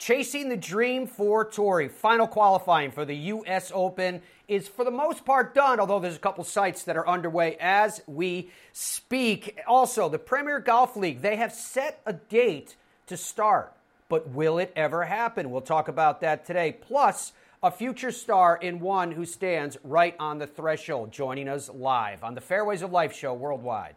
Chasing the dream for Torrey. Final qualifying for the U.S. Open is for the most part done, although there's a couple sites that are underway as we speak. Also, the Premier Golf League, they have set a date to start, but will it ever happen? We'll talk about that today. Plus, a future star in one who stands right on the threshold, joining us live on the Fairways of Life show worldwide.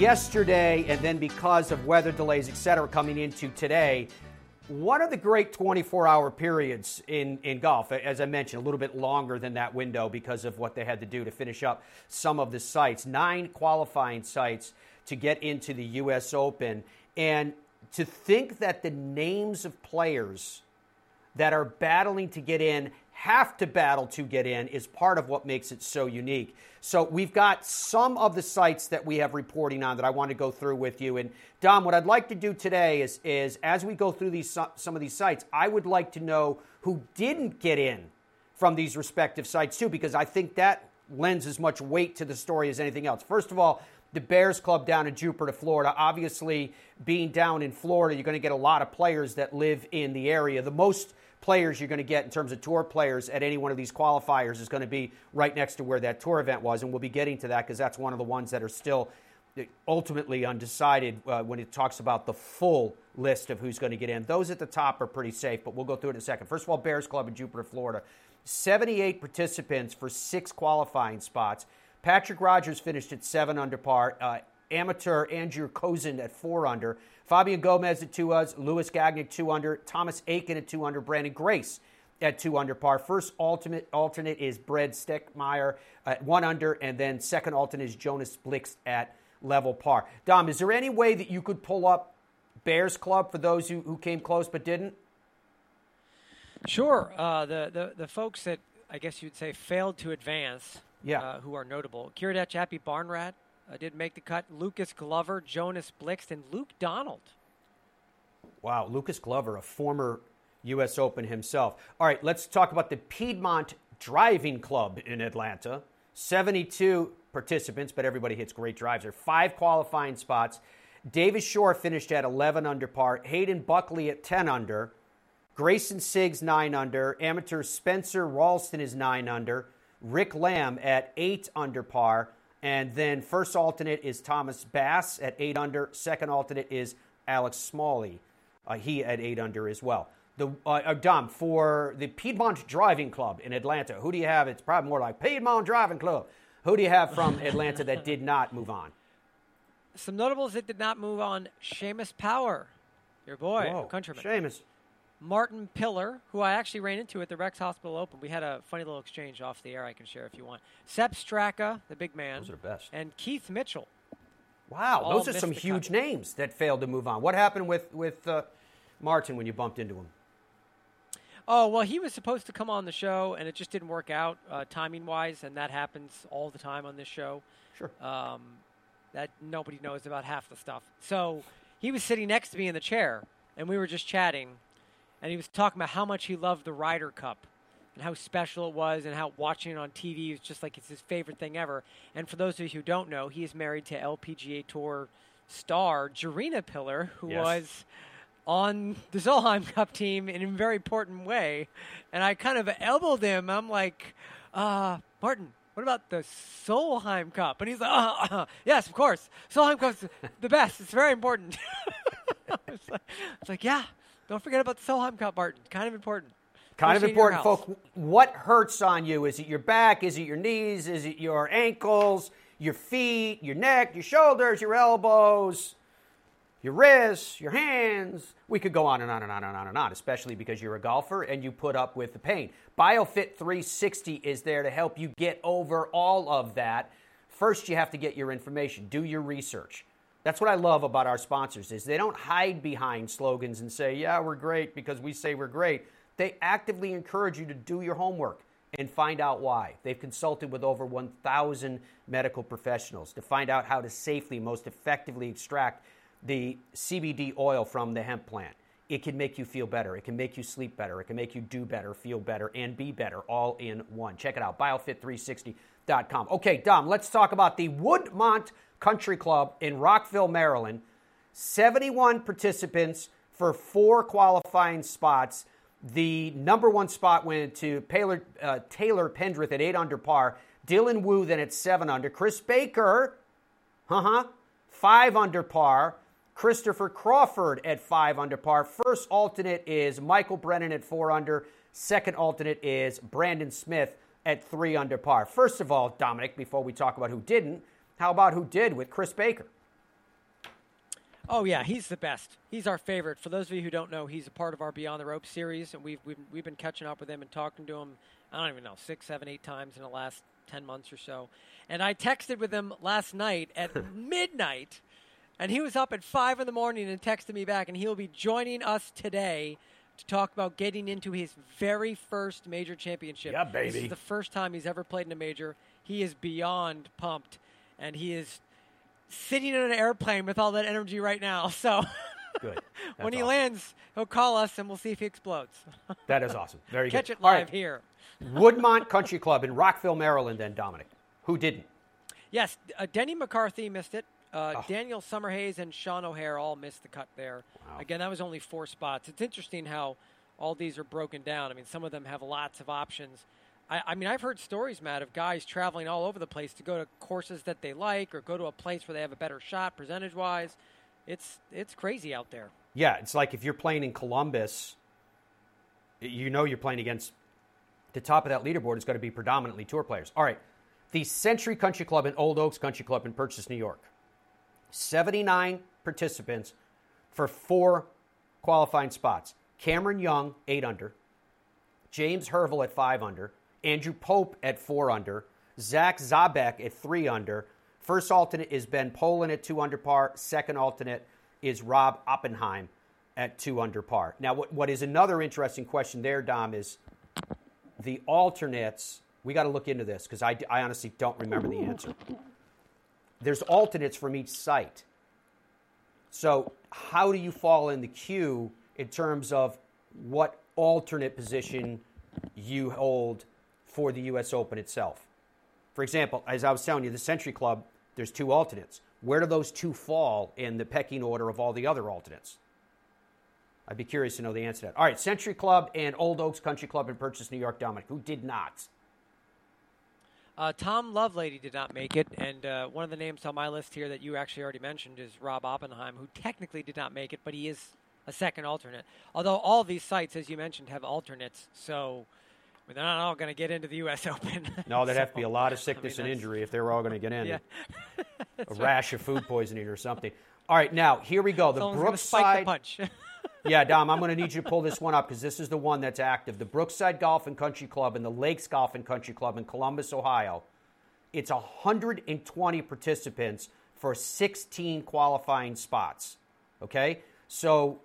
yesterday and then because of weather delays, et cetera, coming into today, one of the great 24 hour periods in, in golf, as I mentioned, a little bit longer than that window because of what they had to do to finish up some of the sites, nine qualifying sites to get into the U.S. Open. And to think that the names of players that are battling to get in have to battle to get in is part of what makes it so unique. So we've got some of the sites that we have reporting on that I want to go through with you. And Dom, what I'd like to do today is, is as we go through these some of these sites, I would like to know who didn't get in from these respective sites too, because I think that lends as much weight to the story as anything else. First of all, the Bears Club down in Jupiter, Florida. Obviously, being down in Florida, you're going to get a lot of players that live in the area. The most players you're going to get in terms of tour players at any one of these qualifiers is going to be right next to where that tour event was. And we'll be getting to that because that's one of the ones that are still ultimately undecided uh, when it talks about the full list of who's going to get in. Those at the top are pretty safe, but we'll go through it in a second. First of all, Bears Club in Jupiter, Florida. 78 participants for six qualifying spots. Patrick Rogers finished at seven under par. Uh, amateur Andrew Kozan at four under. Fabian Gomez at two us, Luis Gagne two under, Thomas Aiken at two under, Branden Grace at two under par. First alternate alternate is Brad Steckmeyer at one under, and then second alternate is Jonas Blixt at level par. Dom, is there any way that you could pull up Bears Club for those who, who came close but didn't? Sure. Uh, the, the the folks that I guess you'd say failed to advance, yeah. Uh, who are notable: Kiradech Aphibarnrat, uh, did make the cut. Lucas Glover, Jonas Blixt, and Luke Donald. Wow, Lucas Glover, a former U.S. Open himself. All right, let's talk about the Piedmont Driving Club in Atlanta. 72 participants, but everybody hits great drives. There are five qualifying spots. Davis Shore finished at 11 under par. Hayden Buckley at 10 under. Grayson Siggs 9 under. Amateur Spencer Ralston is 9 under. Rick Lamb at 8 under par. And then first alternate is Thomas Bass at eight under. Second alternate is Alex Smalley. Uh, he at eight under as well. The uh, uh, Dom for the Piedmont Driving Club in Atlanta. Who do you have? It's probably more like Piedmont Driving Club. Who do you have from Atlanta that did not move on? Some notables that did not move on. Seamus Power, your boy, Whoa, countryman. Seamus. Martin Piller, who I actually ran into at the Rex Hospital Open. We had a funny little exchange off the air I can share if you want. Sepp Straka, the big man. Those are the best. And Keith Mitchell. Wow, those are some huge cut. names that failed to move on. What happened with, with uh, Martin when you bumped into him? Oh, well, he was supposed to come on the show, and it just didn't work out uh, timing wise, and that happens all the time on this show. Sure. Um, that nobody knows about half the stuff. So he was sitting next to me in the chair, and we were just chatting, and he was talking about how much he loved the Ryder Cup and how special it was, and how watching it on TV is just like it's his favorite thing ever. And for those of you who don't know, he is married to LPGA Tour star Gerina Piller, who Yes. was on the Solheim Cup team in a very important way. And I kind of elbowed him. I'm like, uh, Martin, what about the Solheim Cup? And he's like, uh, uh, yes, of course. Solheim Cup's the best. It's very important. it's, like, it's like, yeah, don't forget about the Solheim Cup, Martin. Kind of important. Kind of Especially important, folks. What hurts on you? Is it your back? Is it your knees? Is it your ankles? Your feet? Your neck? Your shoulders? Your elbows? Your wrists? Your hands? We could go on and on and on and on and on, especially because you're a golfer and you put up with the pain. BioFit 360 is there to help you get over all of that. First, you have to get your information. Do your research. That's what I love about our sponsors is they don't hide behind slogans and say, "Yeah, we're great because we say we're great." they actively encourage you to do your homework and find out why. They've consulted with over 1,000 medical professionals to find out how to safely, most effectively extract the CBD oil from the hemp plant. It can make you feel better. It can make you sleep better. It can make you do better, feel better, and be better all in one. Check it out, biofit360.com. Okay, Dom, let's talk about the Woodmont Country Club in Rockville, Maryland. 71 participants for four qualifying spots. The number one spot went to Taylor, uh, Taylor Pendrith at eight under par. Dylan Wu then at seven under. Chris Baker, uh huh, five under par. Christopher Crawford at five under par. First alternate is Michael Brennan at four under. Second alternate is Brandon Smith at three under par. First of all, Dominic, before we talk about who didn't, how about who did with Chris Baker? Oh yeah, he's the best. He's our favorite. For those of you who don't know, he's a part of our Beyond the Rope series, and we've we've, we've been catching up with him and talking to him. I don't even know six, seven, eight times in the last ten months or so. And I texted with him last night at midnight, and he was up at five in the morning and texted me back, and he'll be joining us today to talk about getting into his very first major championship. Yeah, baby. This is the first time he's ever played in a major. He is beyond pumped, and he is sitting in an airplane with all that energy right now. So Good. when he awesome. lands, he'll call us and we'll see if he explodes. That is awesome. Very Catch good. Catch it live right. here. Woodmont Country Club in Rockville, Maryland, then, Dominic. Who didn't? Yes, uh, Denny McCarthy missed it. Uh, Oh. Daniel Summerhays and Sean O'Hair all missed the cut there. Wow. Again, that was only four spots. It's interesting how all these are broken down. I mean, some of them have lots of options. I, I mean, I've heard stories, Matt, of guys traveling all over the place to go to courses that they like or go to a place where they have a better shot percentage wise. It's it's crazy out there. Yeah, it's like if you're playing in Columbus, you know you're playing against the top of that leaderboard is going to be predominantly tour players. All right. The Century Country Club and Old Oaks Country Club in Purchase, New York. 79 participants for four qualifying spots. Cameron Young, 8 under. James Hervol at 5 under. Andrew Pope at 4 under. Zach Zaback at 3 under. First alternate is Ben Poland at 2 under par. Second alternate is Rob Oppenheim at 2 under par. Now, what, what is another interesting question there, Dom, is the alternates. We got to look into this because I, I honestly don't remember the answer. There's alternates from each site. So, how do you fall in the queue in terms of what alternate position you hold for the U.S. Open itself? For example, as I was telling you, the Century Club, there's two alternates. Where do those two fall in the pecking order of all the other alternates? I'd be curious to know the answer to that. All right, Century Club and Old Oaks Country Club in Purchase, New York, Dominic. Who did not? Uh, Tom Lovelady did not make it, and uh, one of the names on my list here that you actually already mentioned is Rob Oppenheim, who technically did not make it, but he is a second alternate. Although all these sites, as you mentioned, have alternates, so mean, they're not all going to get into the U.S. Open. No, there'd have to be a lot of I mean, sickness and injury if they were all going to get in. Yeah. a rash of food poisoning or something. All right, now here we go. The Someone's going spike the Brookside. punch. yeah, Dom, I'm going to need you to pull this one up because this is the one that's active. The Brookside Golf and Country Club and the Lakes Golf and Country Club in Columbus, Ohio. It's 120 participants for 16 qualifying spots. Okay, so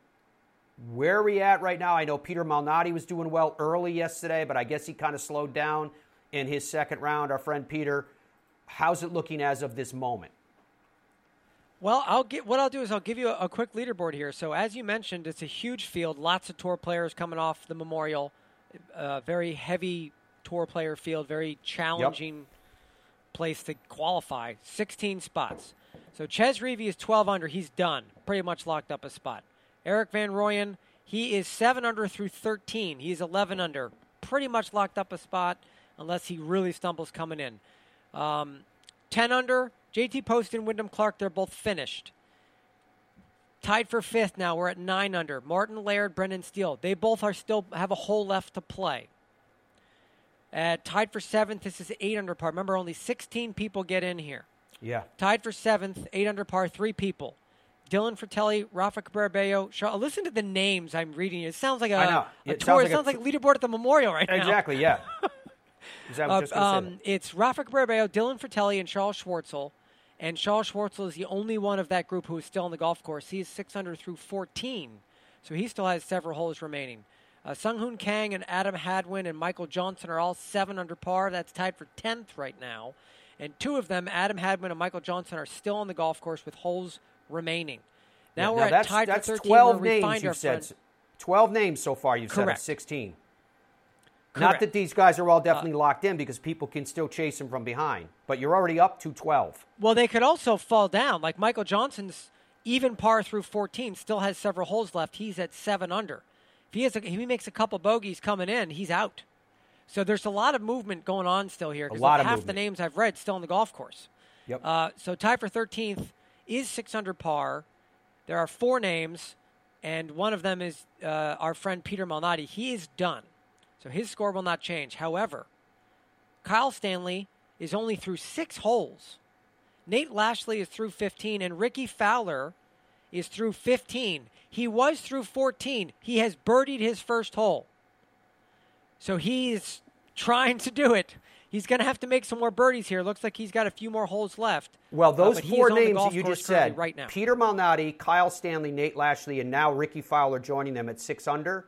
where are we at right now? I know Peter Malnati was doing well early yesterday, but I guess he kind of slowed down in his second round. Our friend Peter, how's it looking as of this moment? Well, I'll get what I'll do is I'll give you a, a quick leaderboard here. So as you mentioned, it's a huge field, lots of tour players coming off the Memorial, uh, very heavy tour player field, very challenging place to qualify. 16 spots. So Chez Reavie is 12 under. He's done. Pretty much locked up a spot. Erik van Rooyen, he is 7 under through 13. He's 11 under. Pretty much locked up a spot unless he really stumbles coming in. Um, 10 under, JT Post and Wyndham Clark, they're both finished. Tied for fifth now. We're at 9 under. Martin Laird, Brendan Steele, they both are still have a hole left to play. At tied for seventh, this is 8 under par. Remember, only 16 people get in here. Yeah. Tied for seventh, 8 under par, three people. Dylan Frittelli, Rafa Cabrera Shaw. Listen to the names I'm reading. It sounds like a, I know. a It tour. sounds it like a sounds like a leaderboard at the Memorial right now. Exactly, yeah. Is that Uh, just gonna say um, it's Rafa Cabrera, Dylan Frittelli, and Charles Schwartzel. And Charles Schwartzel is the only one of that group who is still on the golf course. He is 600 through 14, so he still has several holes remaining. Uh, Sung Hoon Kang and Adam Hadwin and Michael Johnson are all seven under par. That's tied for 10th right now. And two of them, Adam Hadwin and Michael Johnson, are still on the golf course with holes remaining. Now Yeah, we're at that's, tied that's for 13 12 where we names you said. friend- 12 names so far you've said Correct. 16. Not Correct. Uh, that these guys are all definitely locked in because people can still chase them from behind, but you're already up to 12. Well, they could also fall down. Like Michael Johnson's even par through 14 still has several holes left. He's at seven under. If he has, a, if he makes a couple bogeys coming in, he's out. So there's a lot of movement going on still here. 'cause lot of half movement. the names I've read still on the golf course. Yep. Uh, so tie for 13th is 600 par. There are four names, and one of them is uh, our friend Peter Malnati. He is done, so his score will not change. However, Kyle Stanley is only through six holes. Nate Lashley is through 15, and Rickie Fowler is through 15. He was through 14. He has birdied his first hole. So he's trying to do it. He's going to have to make some more birdies here. Looks like he's got a few more holes left. Well, Uh, those he four is on the names that you just said right now. Peter Malnati, Kyle Stanley, Nate Lashley, and now Rickie Fowler joining them at six under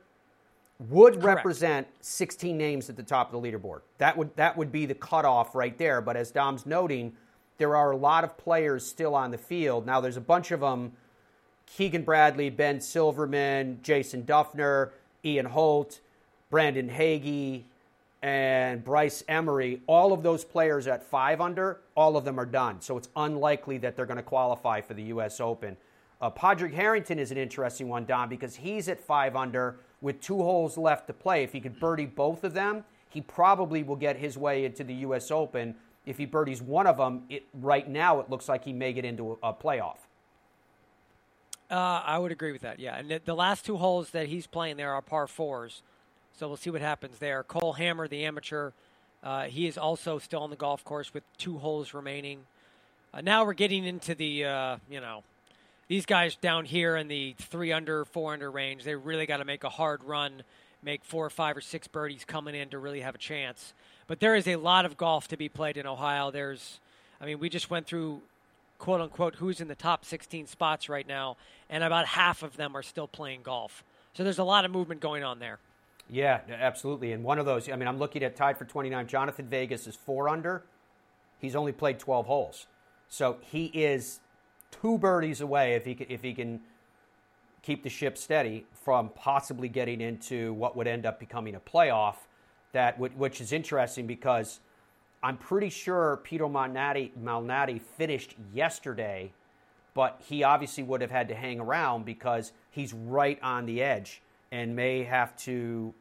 would Correct. represent 16 names at the top of the leaderboard. That would, that would be the cutoff right there. But as Dom's noting, there are a lot of players still on the field. Now, there's a bunch of them Keegan Bradley, Ben Silverman, Jason Dufner, Ian Holt, Brandon Hagy, and Bryce Emery, all of those players at five under, all of them are done. So it's unlikely that they're going to qualify for the U.S. Open. Uh, Padraig Harrington is an interesting one, Don, because he's at five under with two holes left to play. If he could birdie both of them, he probably will get his way into the U.S. Open. If he birdies one of them, it, right now it looks like he may get into a, a playoff. Uh, I would agree with that. Yeah, and the, the last two holes that he's playing there are par fours, so we'll see what happens there. Cole Hammer, the amateur, uh, he is also still on the golf course with two holes remaining. Uh, now we're getting into the uh, you know these guys down here in the three under, four under range. They really got to make a hard run, make four or five or six birdies coming in to really have a chance. But there is a lot of golf to be played in Ohio. There's, I mean, we just went through quote unquote who's in the top 16 spots right now, and about half of them are still playing golf. So there's a lot of movement going on there. Yeah, absolutely. And one of those, I mean, I'm looking at tied for 29. Jhonattan Vegas is four under. He's only played 12 holes. So he is two birdies away if he can, if he can keep the ship steady from possibly getting into what would end up becoming a playoff. That which is interesting because I'm pretty sure Peter Malnati, Malnati finished yesterday, but he obviously would have had to hang around because he's right on the edge and may have to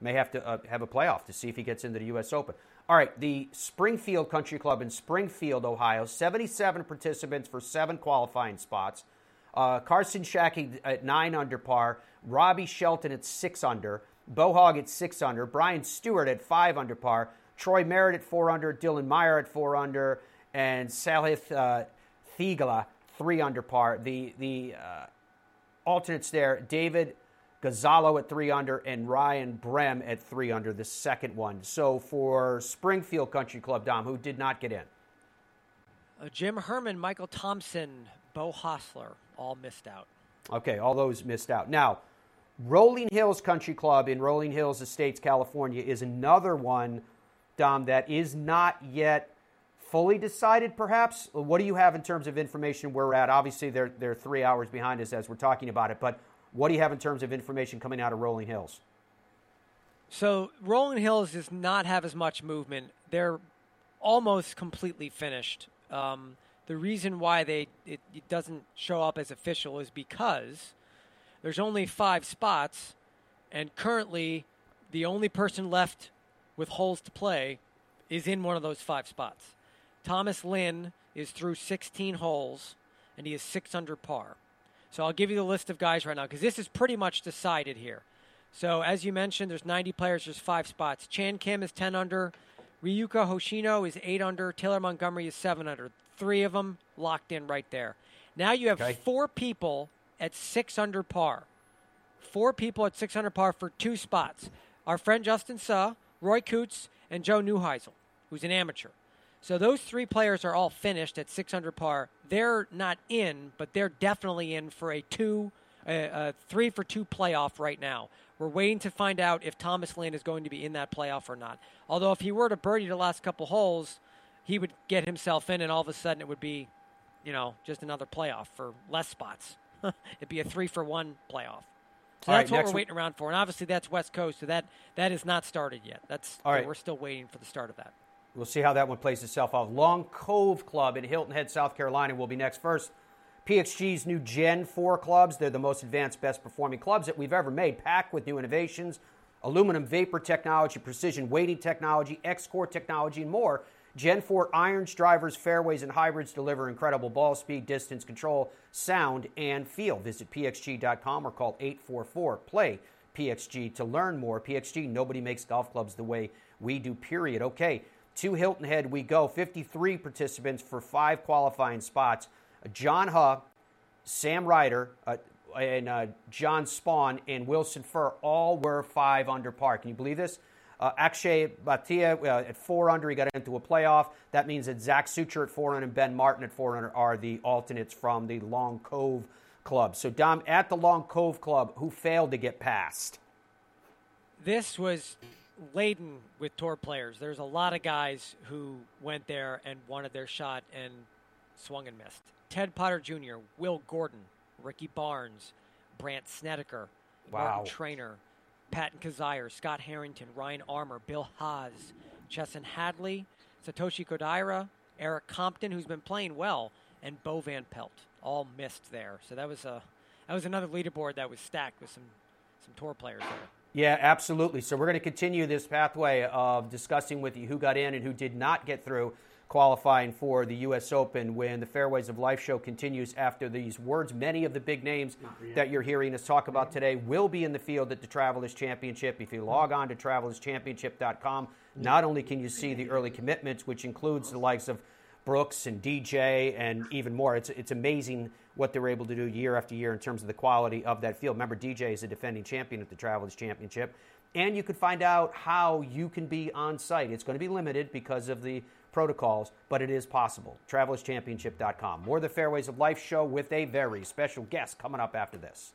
may have to uh, have a playoff to see if he gets into the U.S. Open. All right, the Springfield Country Club in Springfield, Ohio, 77 participants for seven qualifying spots. Uh, Carson Shackey at nine under par, Robbie Shelton at six under, Bo Hoag at six under, Brian Stuard at five under par, Troy Merritt at four under, Dylan Meyer at four under, and Salith uh, three under par. The the uh, alternates there, David Gonzalo at three under and Ryan Brem at three under, the second one. So for Springfield Country Club, Dom, who did not get in. Uh, Jim Herman, Michael Thompson, Beau Hossler all missed out. Okay, all those missed out. Now, Rolling Hills Country Club in Rolling Hills Estates, California, is another one, Dom, that is not yet fully decided, perhaps. What do you have in terms of information where we're at? Obviously, they're, they're three hours behind us as we're talking about it, but what do you have in terms of information coming out of Rolling Hills? So Rolling Hills does not have as much movement. They're almost completely finished. Um, the reason why they it, it doesn't show up as official is because there's only five spots, and currently the only person left with holes to play is in one of those five spots. Thomas Lynn is through 16 holes, and he is six under par. So I'll give you the list of guys right now because this is pretty much decided here. So as you mentioned, there's 90 players. There's five spots. Chan Kim is 10 under. Rikuya Hoshino is 8 under. Taylor Montgomery is 7 under. Three of them locked in right there. Now you have Okay. four people at 6 under par. Four people at 6 under par for two spots. Our friend Justin Suh, Roy Cootes, and Joe Neuheisel, who's an amateur. So those three players are all finished at 600 par. They're not in, but they're definitely in for a two, a, a three for two playoff right now. We're waiting to find out if Thomas Lane is going to be in that playoff or not. Although, if he were to birdie the last couple holes, he would get himself in, and all of a sudden it would be, you know, just another playoff for less spots. It'd be a three for one playoff. So All that's right, what we're waiting around for, and obviously that's West Coast, so that that is not started yet. That's All right. we're still waiting for the start of that. We'll see how that one plays itself out. Long Cove Club in Hilton Head, South Carolina will be next. First, PXG's new Gen 4 clubs. They're the most advanced, best performing clubs that we've ever made, packed with new innovations, aluminum vapor technology, precision weighting technology, X Core technology, and more. Gen 4 irons, drivers, fairways, and hybrids deliver incredible ball speed, distance control, sound, and feel. Visit pxg.com or call 844 play PXG to learn more. PXG, nobody makes golf clubs the way we do, period. Okay, to Hilton Head we go. 53 participants for five qualifying spots. John Huh, Sam Ryder, uh, and uh, John Spawn and Wilson Furr all were five under par. Can you believe this? Uh, Akshay Bhatia uh, at four under, he got into a playoff. That means that Zach Sucher at four under and Ben Martin at four under are the alternates from the Long Cove Club. So, Dom, at the Long Cove Club, who failed to get past? This was laden with tour players. There's a lot of guys who went there and wanted their shot and swung and missed. Ted Potter Jr., Will Gordon, Ricky Barnes, Brandt Snedeker, Wow. Martin Trainer, Patton Kizzire, Scott Harrington, Ryan Armour, Bill Haas, Chesson Hadley, Satoshi Kodaira, Erik Compton, who's been playing well, and Bo Van Pelt. All missed there. So that was a that was another leaderboard that was stacked with some some tour players there. Yeah, absolutely. So we're going to continue this pathway of discussing with you who got in and who did not get through qualifying for the U.S. Open when the Fairways of Life show continues after these words. Many of the big names that you're hearing us talk about today will be in the field at the Travelers Championship. If you log on to travelerschampionship.com, not only can you see the early commitments, which includes the likes of Brooks and DJ and even more. It's, it's amazing what they're able to do year after year in terms of the quality of that field. Remember, DJ is a defending champion at the Travelers Championship. And you can find out how you can be on site. It's going to be limited because of the protocols, but it is possible. TravelersChampionship.com. More the Fairways of Life show with a very special guest coming up after this.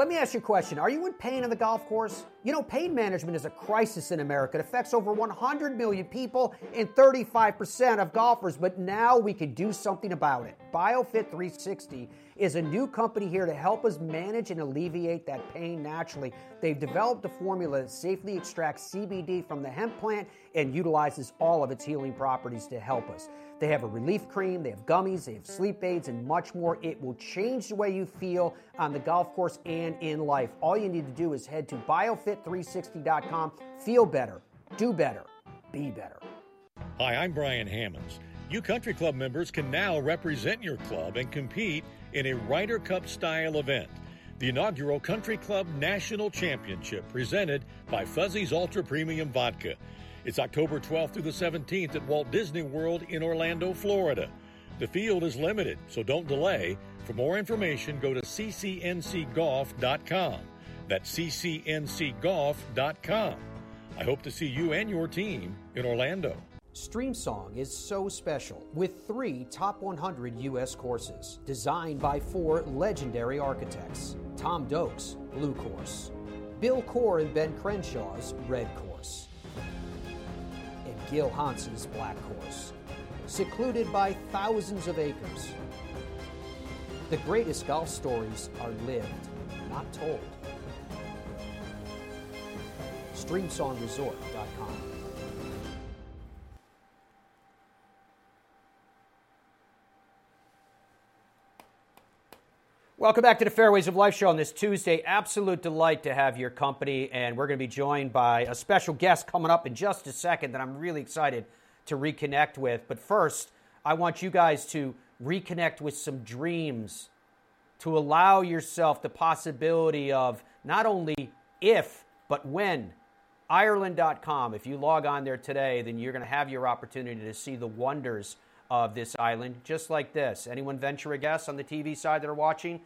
Let me ask you a question. Are you in pain on the golf course? You know, pain management is a crisis in America. It affects over 100 million people and 35% of golfers, but now we can do something about it. BioFit 360 is a new company here to help us manage and alleviate that pain naturally. They've developed a formula that safely extracts CBD from the hemp plant and utilizes all of its healing properties to help us. They have a relief cream, they have gummies, they have sleep aids, and much more. It will change the way you feel on the golf course and in life. All you need to do is head to biofit360.com. Feel better, do better, be better. Hi, I'm Brian Hammonds. You country club members can now represent your club and compete in a Ryder Cup style event. The inaugural Country Club National Championship presented by Fuzzy's Ultra Premium Vodka. It's October 12th through the 17th at Walt Disney World in Orlando, Florida. The field is limited, so don't delay. For more information, go to ccncgolf.com. That's ccncgolf.com. I hope to see you and your team in Orlando. Streamsong is so special with three top 100 U.S. courses designed by four legendary architects Tom Doak's Blue Course, Bill Coore and Ben Crenshaw's Red Course, and Gil Hanse's Black Course. Secluded by thousands of acres. The greatest golf stories are lived, not told. StreamSongResort.com. Welcome back to the Fairways of Life show on this Tuesday. Absolute delight to have your company, and we're going to be joined by a special guest coming up in just a second that I'm really excited to reconnect with. But first, I want you guys to reconnect with some dreams, to allow yourself the possibility of not only if, but when. Ireland.com. If you log on there today, then you're going to have your opportunity to see the wonders of this island, just like this. Anyone venture a guess on the TV side that are watching?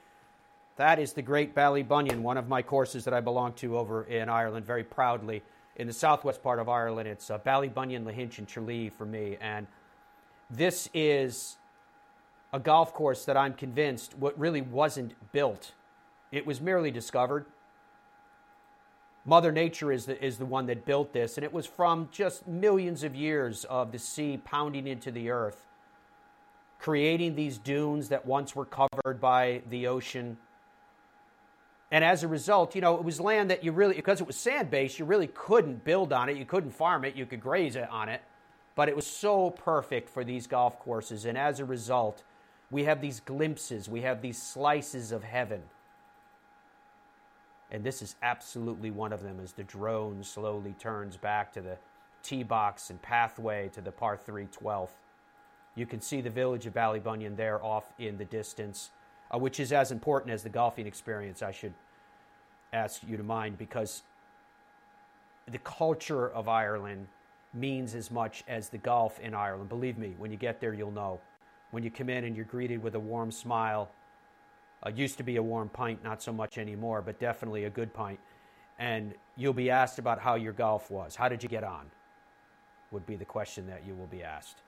That is the Great Ballybunion, one of my courses that I belong to over in Ireland, very proudly. In the southwest part of Ireland, it's uh, Ballybunion, Lahinch, and Tralee for me. And this is a golf course that I'm convinced what really wasn't built. It was merely discovered. Mother Nature is the, is the one that built this, and it was from just millions of years of the sea pounding into the earth creating these dunes that once were covered by the ocean. And as a result, you know, it was land that you really, because it was sand based, you really couldn't build on it. You couldn't farm it. You could graze it on it. But it was so perfect for these golf courses. And as a result, we have these glimpses, we have these slices of heaven. And this is absolutely one of them as the drone slowly turns back to the tee box and pathway to the par 3 12th. You can see the village of Ballybunion there off in the distance, uh, which is as important as the golfing experience, I should ask you to mind, because the culture of Ireland means as much as the golf in Ireland. Believe me, when you get there, you'll know. When you come in and you're greeted with a warm smile, uh, used to be a warm pint, not so much anymore, but definitely a good pint. And you'll be asked about how your golf was. How did you get on? Would be the question that you will be asked.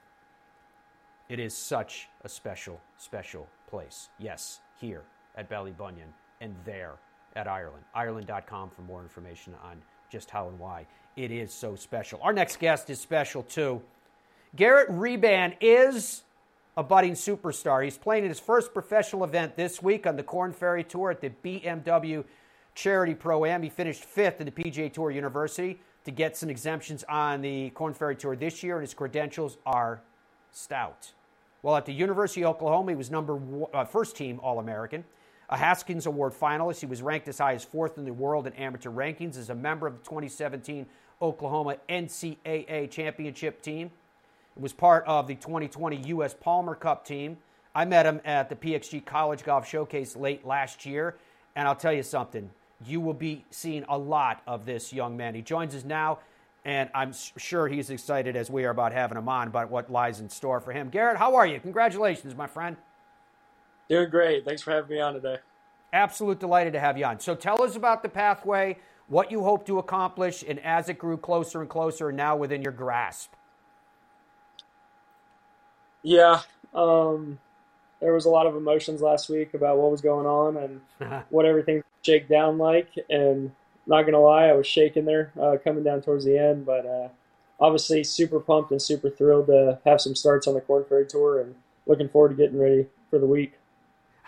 It is such a special, special place. Yes, here at Ballybunion and there at Ireland. Ireland.com for more information on just how and why it is so special. Our next guest is special too. Garett Reband is a budding superstar. He's playing in his first professional event this week on the Korn Ferry Tour at the BMW Charity Pro Am. He finished fifth in the PGA Tour University to get some exemptions on the Korn Ferry Tour this year, and his credentials are stout. While at the University of Oklahoma, he was number one, uh, first team All American. A Haskins Award finalist, he was ranked as high as fourth in the world in amateur rankings as a member of the 2017 Oklahoma NCAA championship team. He was part of the 2020 U.S. Palmer Cup team. I met him at the PXG College Golf Showcase late last year, and I'll tell you something. You will be seeing a lot of this young man. He joins us now and I'm sure he's excited as we are about having him on about what lies in store for him. Garett, how are you? Congratulations, my friend. Doing great. Thanks for having me on today. Absolute delighted to have you on. So tell us about the pathway, what you hope to accomplish, and as it grew closer and closer, and now within your grasp. Yeah, um, there was a lot of emotions last week about what was going on and what everything shake down like, and not gonna lie, I was shaking there uh, coming down towards the end, but uh, obviously super pumped and super thrilled to have some starts on the Korn Ferry Tour, and looking forward to getting ready for the week.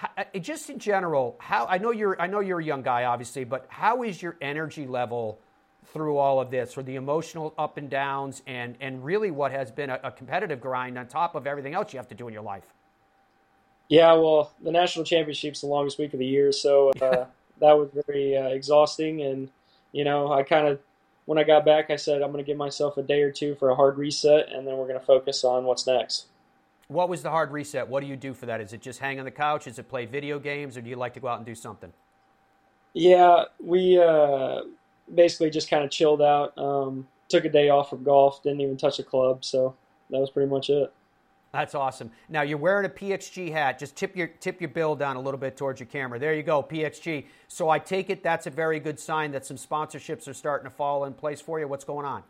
Uh, just in general, how I know you're I know you're a young guy, obviously, but how is your energy level through all of this, or the emotional up and downs, and and really what has been a, a competitive grind on top of everything else you have to do in your life? Yeah, well, the national championship's the longest week of the year, so uh, that was very uh, exhausting. And you know, I kind of when I got back, I said I'm going to give myself a day or two for a hard reset, and then we're going to focus on what's next. What was the hard reset? What do you do for that? Is it just hang on the couch? Is it play video games, or do you like to go out and do something? Yeah, we uh, basically just kind of chilled out. Um, took a day off from golf. Didn't even touch a club. So that was pretty much it. That's awesome. Now you're wearing a PXG hat. Just tip your tip your bill down a little bit towards your camera. There you go, PXG. So I take it that's a very good sign that some sponsorships are starting to fall in place for you. What's going on?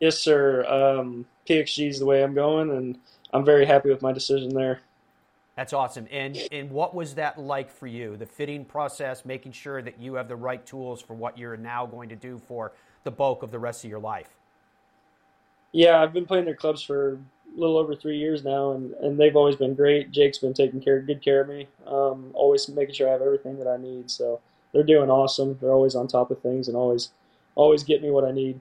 Yes, sir. Um, PXG is the way I'm going, and I'm very happy with my decision there. That's awesome. And and what was that like for you? The fitting process, making sure that you have the right tools for what you're now going to do for the bulk of the rest of your life. Yeah, I've been playing their clubs for a little over three years now, and, and they've always been great. Jake's been taking care, good care of me, um, always making sure I have everything that I need. So they're doing awesome. They're always on top of things and always, always get me what I need.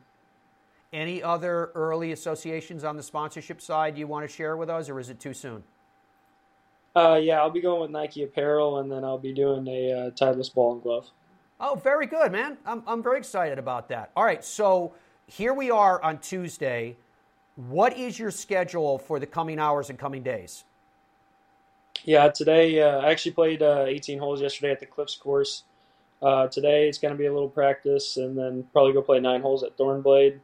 Any other early associations on the sponsorship side you want to share with us, or is it too soon? Uh, yeah, I'll be going with Nike apparel, and then I'll be doing a uh, ball and glove. Oh, very good, man. I'm, I'm very excited about that. All right, so here we are on Tuesday. What is your schedule for the coming hours and coming days? Yeah, today uh, I actually played uh, 18 holes yesterday at the Cliffs course. Uh, today it's going to be a little practice, and then probably go play nine holes at Thornblade.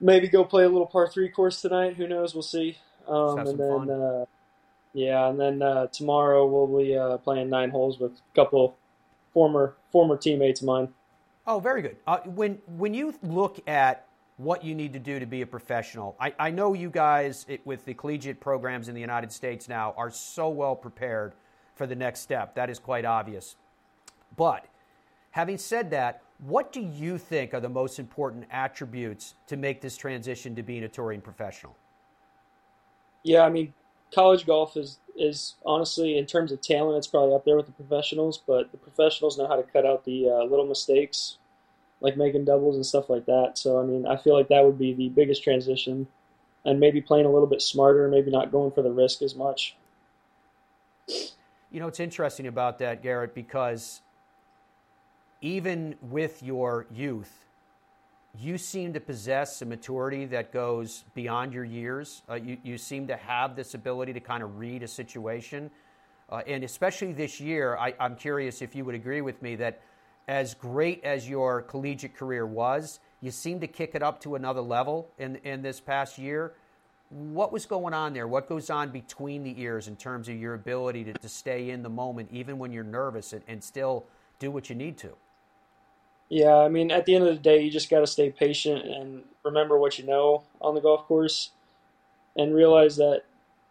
Maybe go play a little par three course tonight. Who knows? We'll see. Um, and then, uh, yeah, and then uh, tomorrow we'll be uh, playing nine holes with a couple former former teammates of mine. Oh, very good. when when you look at what you need to do to be a professional. I, I know you guys it, with the collegiate programs in the United States now are so well prepared for the next step. That is quite obvious. But having said that, what do you think are the most important attributes to make this transition to being a touring professional? Yeah, I mean, college golf is is honestly, in terms of talent, it's probably up there with the professionals. But the professionals know how to cut out the uh, little mistakes like making doubles and stuff like that. So I mean, I feel like that would be the biggest transition, and maybe playing a little bit smarter, maybe not going for the risk as much. You know, it's interesting about that, Garett, because even with your youth, you seem to possess a maturity that goes beyond your years. Uh, you, you seem to have this ability to kind of read a situation. Uh, and especially this year, I, I'm curious if you would agree with me that as great as your collegiate career was, you seem to kick it up to another level in, in this past year. What was going on there? What goes on between the ears in terms of your ability to, to stay in the moment, even when you're nervous, and, and still do what you need to? Yeah, I mean, at the end of the day, you just got to stay patient and remember what you know on the golf course and realize that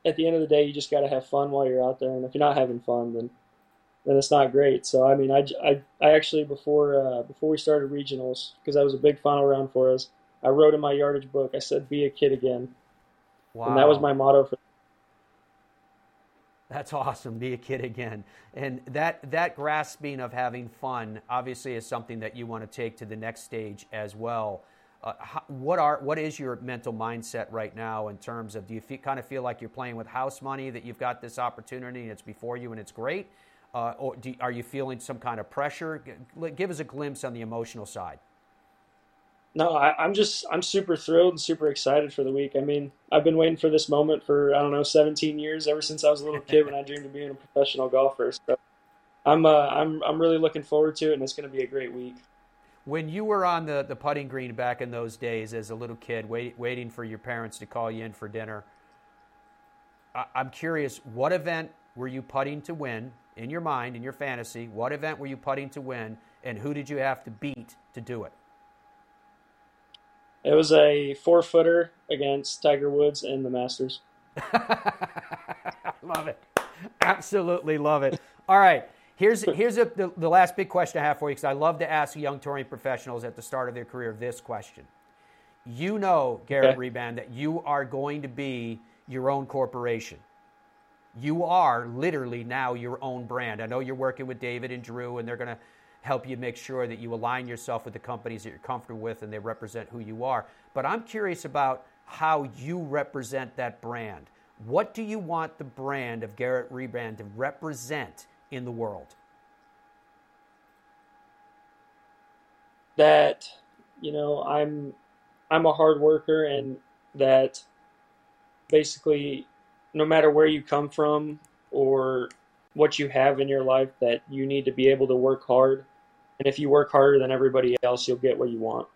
at the end of the day, you just got to have fun while you're out there. And if you're not having fun, then then it's not great. So I mean, I, I, I actually before uh, before we started regionals because that was a big final round for us. I wrote in my yardage book. I said, "Be a kid again," wow. and that was my motto for. That's awesome. Be a kid again, and that that grasping of having fun obviously is something that you want to take to the next stage as well. Uh, how, what are what is your mental mindset right now in terms of do you feel, kind of feel like you're playing with house money that you've got this opportunity and it's before you and it's great uh, or do, are you feeling some kind of pressure? Give us a glimpse on the emotional side. No, I, am just I'm super thrilled and super excited for the week. I mean, I've been waiting for this moment for I don't know 17 years, ever since I was a little kid when I dreamed of being a professional golfer. So I'm uh, I'm I'm really looking forward to it, and it's going to be a great week. When you were on the, the putting green back in those days as a little kid, wait, waiting for your parents to call you in for dinner, I, I'm curious, what event were you putting to win? in your mind, in your fantasy, what event were you putting to win, and who did you have to beat to do it? It was a four footer against Tiger Woods in the Masters. love it. Absolutely love it. All right. Here's, here's a, the, the last big question I have for you because I love to ask young touring professionals at the start of their career this question. You know, Garett okay. Reband, that you are going to be your own corporation You are literally now your own brand. I know you're working with David and Drew, and they're going to help you make sure that you align yourself with the companies that you're comfortable with and they represent who you are. But I'm curious about how you represent that brand. What do you want the brand of Garett Reband to represent in the world? That, you know, I'm I'm a hard worker and that basically no matter where you come from or what you have in your life that you need to be able to work hard and if you work harder than everybody else you'll get what you want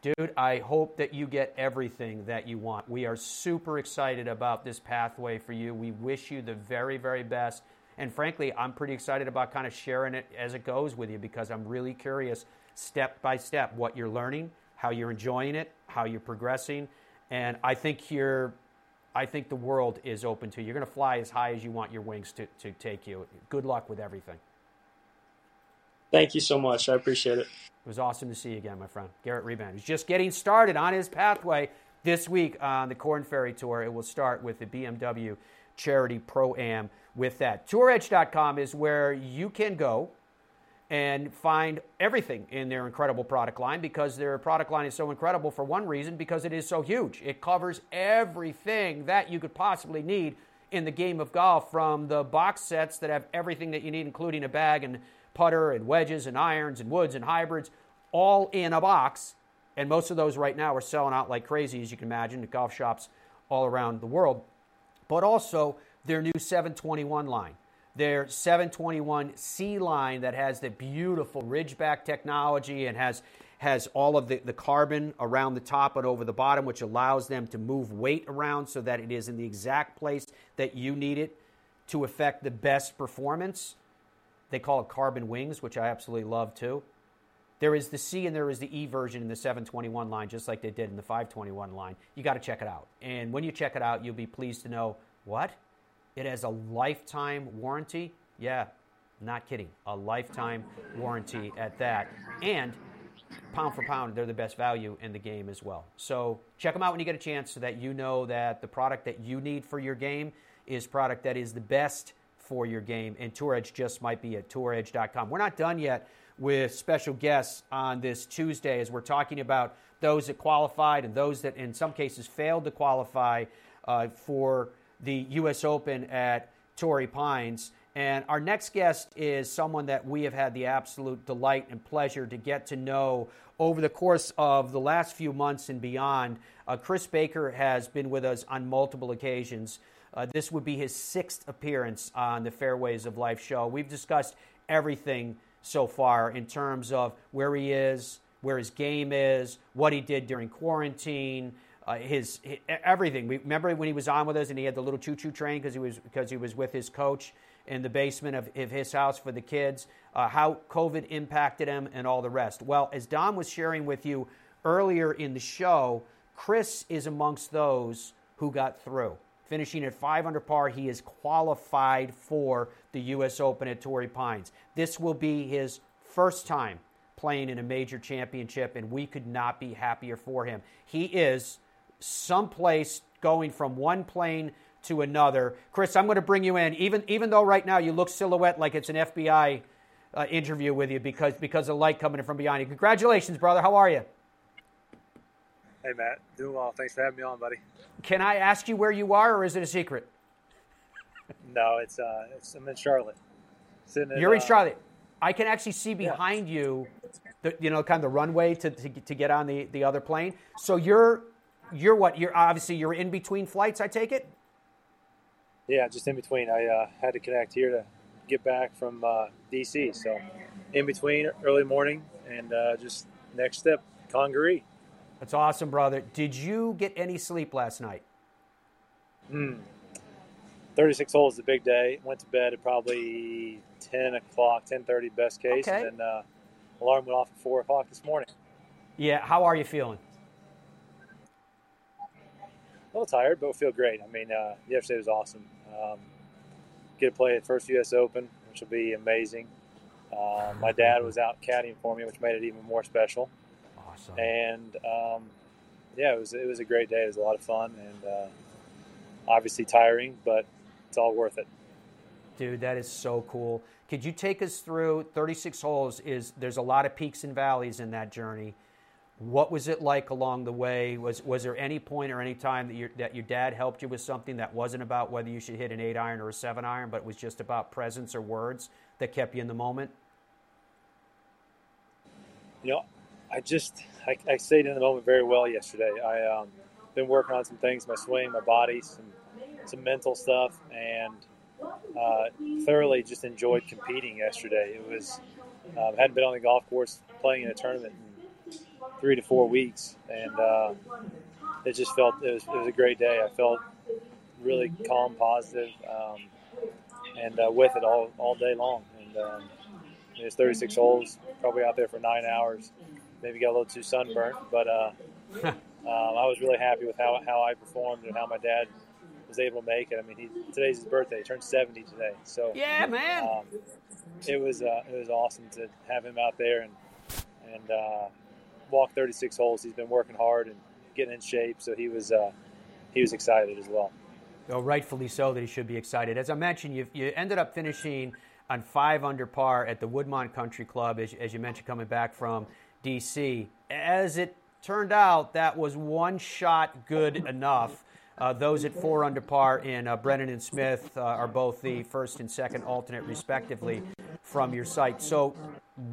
Dude, I hope that you get everything that you want. We are super excited about this pathway for you. We wish you the very, very best. And frankly, I'm pretty excited about kind of sharing it as it goes with you because I'm really curious, step by step, what you're learning, how you're enjoying it, how you're progressing. And I think you're, I think the world is open to you. You're going to fly as high as you want your wings to, to take you. Good luck with everything. Thank you so much. I appreciate it. It was awesome to see you again, my friend. Garett Reband. He's just getting started on his pathway this week on the Korn Ferry Tour. It will start with the BMW Charity Pro Am with that. TourEdge.com is where you can go and find everything in their incredible product line because their product line is so incredible for one reason because it is so huge. It covers everything that you could possibly need in the game of golf from the box sets that have everything that you need, including a bag and putter and wedges and irons and woods and hybrids, all in a box. And most of those right now are selling out like crazy, as you can imagine, at golf shops all around the world. But also their new 721 line, their 721C line that has the beautiful Ridgeback technology and has has all of the, the carbon around the top and over the bottom, which allows them to move weight around so that it is in the exact place that you need it to affect the best performance. They call it carbon wings, which I absolutely love too. There is the C and there is the E version in the 721 line, just like they did in the 521 line. You got to check it out. And when you check it out, you'll be pleased to know what? It has a lifetime warranty. Yeah, not kidding. A lifetime warranty at that. And pound for pound, they're the best value in the game as well. So check them out when you get a chance so that you know that the product that you need for your game is product that is the best for your game. And Tour Edge just might be at touredge.com. We're not done yet with special guests on this Tuesday as we're talking about those that qualified and those that, in some cases, failed to qualify uh, for the U.S. Open at Torrey Pines. And our next guest is someone that we have had the absolute delight and pleasure to get to know over the course of the last few months and beyond. Uh, Chris Baker has been with us on multiple occasions. Uh, this would be his sixth appearance on the Fairways of Life show. We've discussed everything so far in terms of where he is, where his game is, what he did during quarantine, uh, his, his, everything. We remember when he was on with us and he had the little choo-choo train because he was because he was with his coach in the basement of, of his house for the kids. Uh, how COVID impacted him and all the rest. Well, as Dom was sharing with you earlier in the show, Chris is amongst those who got through finishing at 5 under par. He is qualified for the U.S. Open at Torrey Pines. This will be his first time playing in a major championship, and we could not be happier for him. He is someplace going from one plane to another. Chris, I'm going to bring you in, even even though right now you look silhouette like it's an FBI uh, interview with you because because of light coming in from behind you. Congratulations, brother. How are you? Hey, Matt. Doing well. Thanks for having me on, buddy. Can I ask you where you are, or is it a secret? no, it's, uh, it's I'm in Charlotte. In, You're in uh, Charlotte. I can actually see behind yeah. you, the, you know, kind of the runway to, to, to get on the, the other plane. So you're you're what? You're obviously you're in between flights. I take it. Yeah, just in between. I uh, had to connect here to get back from uh, DC. So in between, early morning, and uh, just next step, Congaree. That's awesome, brother. Did you get any sleep last night? Hmm. 36 holes is a big day. Went to bed at probably 10 o'clock, 10.30 best case. Okay. And then uh, alarm went off at 4 o'clock this morning. Yeah, how are you feeling? A little tired, but feel great. I mean, uh, yesterday was awesome. Um, get to play at the first U.S. Open, which will be amazing. Uh, my dad was out caddying for me, which made it even more special. Awesome. And um, yeah, it was it was a great day. It was a lot of fun and uh, obviously tiring, but it's all worth it. Dude, that is so cool. Could you take us through 36 holes? Is there's a lot of peaks and valleys in that journey. What was it like along the way? Was was there any point or any time that your that your dad helped you with something that wasn't about whether you should hit an eight iron or a seven iron, but was just about presence or words that kept you in the moment? You know, I just I, I stayed in the moment very well yesterday. I um, been working on some things, my swing, my body, some some mental stuff, and uh, thoroughly just enjoyed competing yesterday. It was um, hadn't been on the golf course playing in a tournament in three to four weeks, and uh, it just felt it was, it was, a great day. I felt really calm, positive, um, and uh, with it all all day long. And um, it was 36 holes, probably out there for nine hours. Maybe got a little too sunburnt, but uh, um, I was really happy with how, how I performed and how my dad was able to make it. I mean, he, today's his birthday. He turned 70 today. So yeah, man. Um, it was uh, it was awesome to have him out there and and uh, walk 36 holes. He's been working hard and getting in shape, so he was uh, he was excited as well. Well, rightfully so that he should be excited. As I mentioned, you, you ended up finishing on five under par at the Woodmont Country Club, as, as you mentioned, coming back from DC. As it turned out, that was one shot good enough uh, those at four under par in uh, Brennan and Smith uh, are both the first and second alternate, respectively, from your site. So,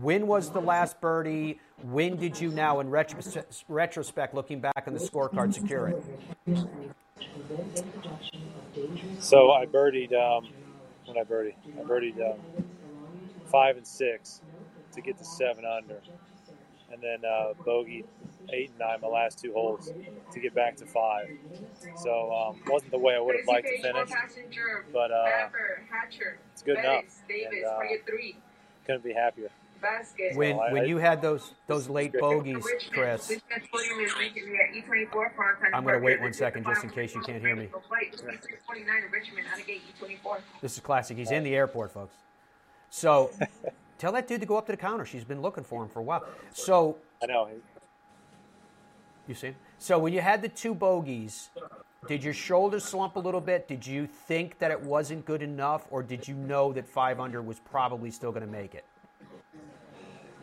when was the last birdie? When did you now, in retrospect, looking back on the scorecard, secure it? So I birdied um, when I birdied. I birdied um, five and six to get to seven under, and then uh, bogey eight and nine, my last two holes, to get back to five. So um, wasn't the way I would have liked to finish, but uh, it's good enough. And, uh, couldn't be happier. When so when you had those those late bogeys, Chris. I'm going to wait one second just in case you can't hear me. This is classic. He's in the airport, folks. So tell that dude to go up to the counter. She's been looking for him for a while. So I know. You see? So when you had the two bogeys, did your shoulders slump a little bit? Did you think that it wasn't good enough, or did you know that five under was probably still going to make it?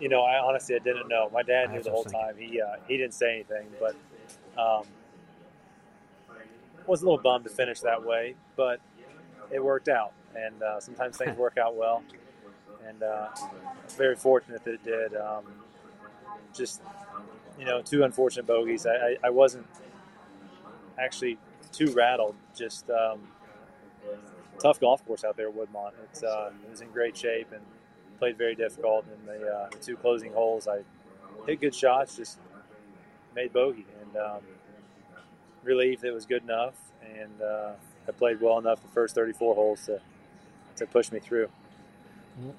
You know, I honestly I didn't know. My dad knew the whole time. He uh, he didn't say anything, but um, was a little bummed to finish that way, but it worked out. And uh, sometimes things work out well, and uh, very fortunate that it did. Um, just you know, two unfortunate bogeys. I, I, I wasn't actually too rattled. Just um, tough golf course out there at Woodmont. It's, uh, it was in great shape and played very difficult. In the, uh, the two closing holes, I hit good shots, just made bogey, and um, relieved it was good enough. And uh, I played well enough the first 34 holes to to push me through.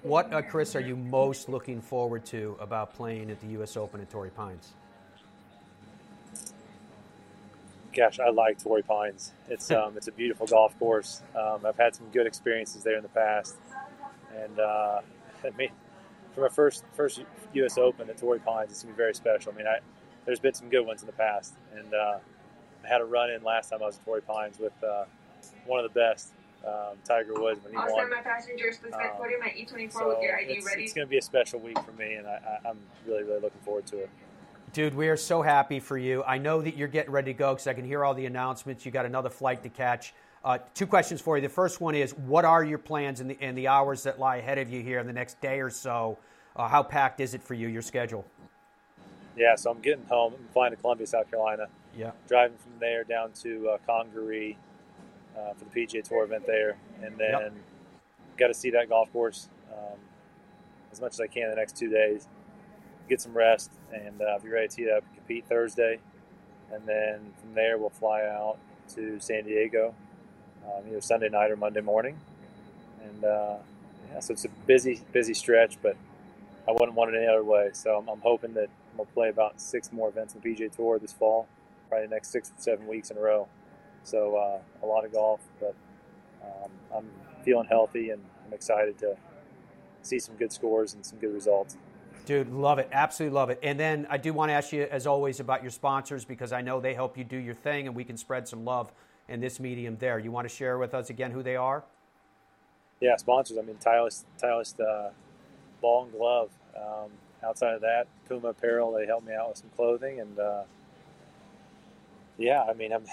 What, uh, Chris, are you most looking forward to about playing at the U.S. Open at Torrey Pines? gosh, I like Torrey Pines. It's um, it's a beautiful golf course. Um, I've had some good experiences there in the past, and uh, I mean, for my first first U.S. Open at Torrey Pines, it's gonna be very special. I mean, I, there's been some good ones in the past, and uh, I had a run in last time I was at Torrey Pines with uh, one of the best, um, Tiger Woods when he I'll won. my passengers. Please get um, my E24 so with your ID it's, ready. It's going to be a special week for me, and I, I, I'm really really looking forward to it. Dude, we are so happy for you. I know that you're getting ready to go because I can hear all the announcements. You got another flight to catch. Uh, two questions for you. The first one is, what are your plans in the in the hours that lie ahead of you here in the next day or so? Uh, how packed is it for you? Your schedule? Yeah, so I'm getting home. I'm flying to Columbia, South Carolina. Yeah. Driving from there down to uh, Congaree uh, for the PGA Tour event there, and then yep. got to see that golf course um, as much as I can the next two days get some rest, and uh, be ready to tee up, compete Thursday, and then from there we'll fly out to San Diego, um, either Sunday night or Monday morning, and uh, yeah, so it's a busy, busy stretch, but I wouldn't want it any other way. So I'm, I'm hoping that we'll play about six more events in the PGA Tour this fall, probably the next six or seven weeks in a row. So uh, a lot of golf, but um, I'm feeling healthy and I'm excited to see some good scores and some good results. Dude, love it. Absolutely love it. And then I do want to ask you, as always, about your sponsors because I know they help you do your thing and we can spread some love in this medium there. You want to share with us again who they are? Yeah, sponsors. I mean, Titleist, Titleist uh, ball and glove. Um, outside of that, Puma Apparel, they helped me out with some clothing. And uh, yeah, I mean, I'm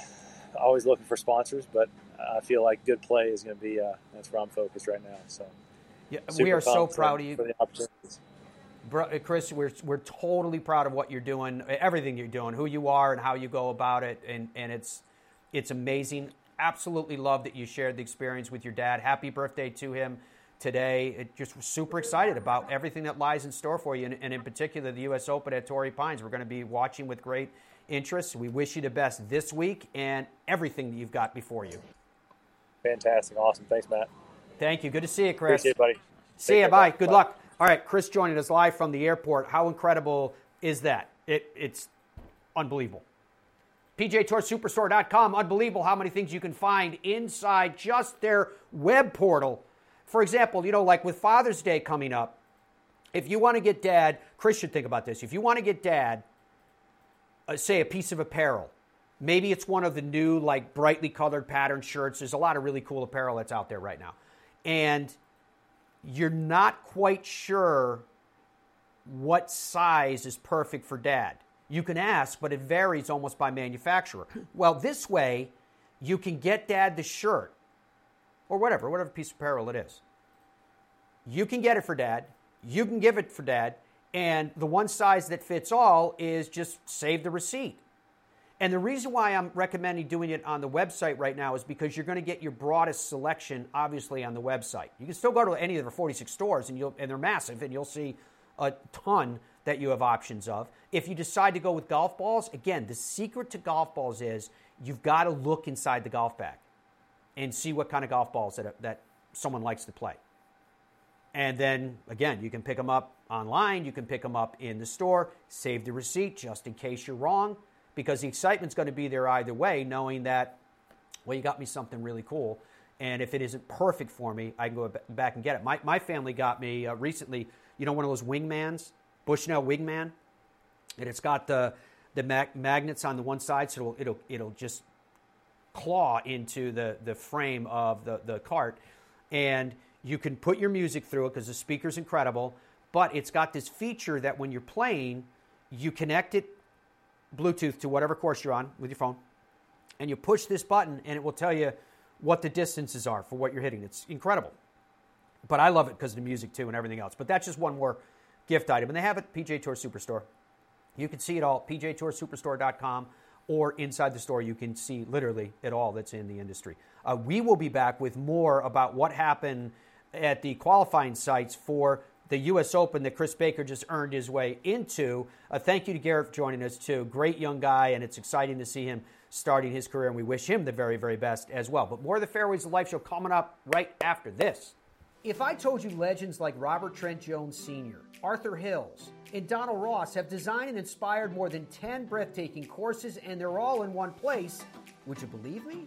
always looking for sponsors, but I feel like good play is going to be, uh, that's where I'm focused right now. So yeah, we are so proud of you. For the opportunities. Uh, Chris, we're, we're totally proud of what you're doing, everything you're doing, who you are, and how you go about it, and, and it's it's amazing. Absolutely love that you shared the experience with your dad. Happy birthday to him today. It just was super excited about everything that lies in store for you, and, and in particular the U.S. Open at Torrey Pines. We're going to be watching with great interest. We wish you the best this week and everything that you've got before you. Fantastic, awesome. Thanks, Matt. Thank you. Good to see you, Chris. Appreciate it, buddy. See Take you. Bye. Good bye. luck. All right, Chris joining us live from the airport. How incredible is that? It, it's unbelievable. PGATourSuperstore.com. Unbelievable how many things you can find inside just their web portal. For example, you know, like with Father's Day coming up, if you want to get dad, Chris should think about this. If you want to get dad, uh, say, a piece of apparel, maybe it's one of the new, like, brightly colored pattern shirts. There's a lot of really cool apparel that's out there right now. And you're not quite sure what size is perfect for dad. You can ask, but it varies almost by manufacturer. Well, this way, you can get dad the shirt or whatever, whatever piece of apparel it is. You can get it for dad, you can give it for dad, and the one size that fits all is just save the receipt. And the reason why I'm recommending doing it on the website right now is because you're going to get your broadest selection, obviously, on the website. You can still go to any of the 46 stores, and, you'll, and they're massive, and you'll see a ton that you have options of. If you decide to go with golf balls, again, the secret to golf balls is you've got to look inside the golf bag and see what kind of golf balls that, that someone likes to play. And then, again, you can pick them up online, you can pick them up in the store, save the receipt just in case you're wrong because the excitement's going to be there either way, knowing that, well, you got me something really cool. And if it isn't perfect for me, I can go back and get it. My, my family got me uh, recently, you know, one of those wingmans, Bushnell wingman. And it's got the, the mag- magnets on the one side, so it'll, it'll, it'll just claw into the, the frame of the, the cart. And you can put your music through it because the speaker's incredible. But it's got this feature that when you're playing, you connect it Bluetooth to whatever course you're on with your phone, and you push this button, and it will tell you what the distances are for what you're hitting. It's incredible. But I love it because of the music too and everything else. But that's just one more gift item. And they have it PGA Tour Superstore. You can see it all at pgatoursuperstore.com or inside the store. You can see literally it all that's in the industry. Uh, we will be back with more about what happened at the qualifying sites for the U.S. Open that Chris Baker just earned his way into. Uh, thank you to Garett for joining us, too. Great young guy, and it's exciting to see him starting his career, and we wish him the very, very best as well. But more of the Fairways of Life show coming up right after this. If I told you legends like Robert Trent Jones Sr., Arthur Hills, and Donald Ross have designed and inspired more than 10 breathtaking courses, and they're all in one place, would you believe me?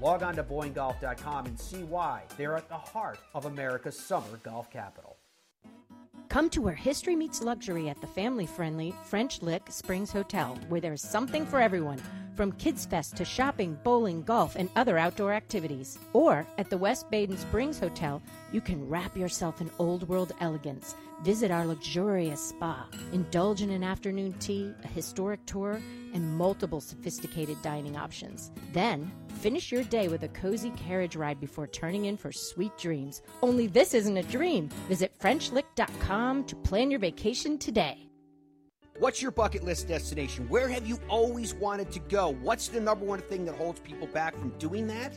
Log on to BoyneGolf.com and see why they're at the heart of America's summer golf capital. Come to where history meets luxury at the family friendly French Lick Springs Hotel, where there's something for everyone from Kids Fest to shopping, bowling, golf, and other outdoor activities. Or at the West Baden Springs Hotel, you can wrap yourself in old world elegance. Visit our luxurious spa, indulge in an afternoon tea, a historic tour, and multiple sophisticated dining options. Then, finish your day with a cozy carriage ride before turning in for sweet dreams. Only this isn't a dream. Visit FrenchLick.com to plan your vacation today. What's your bucket list destination? Where have you always wanted to go? What's the number one thing that holds people back from doing that?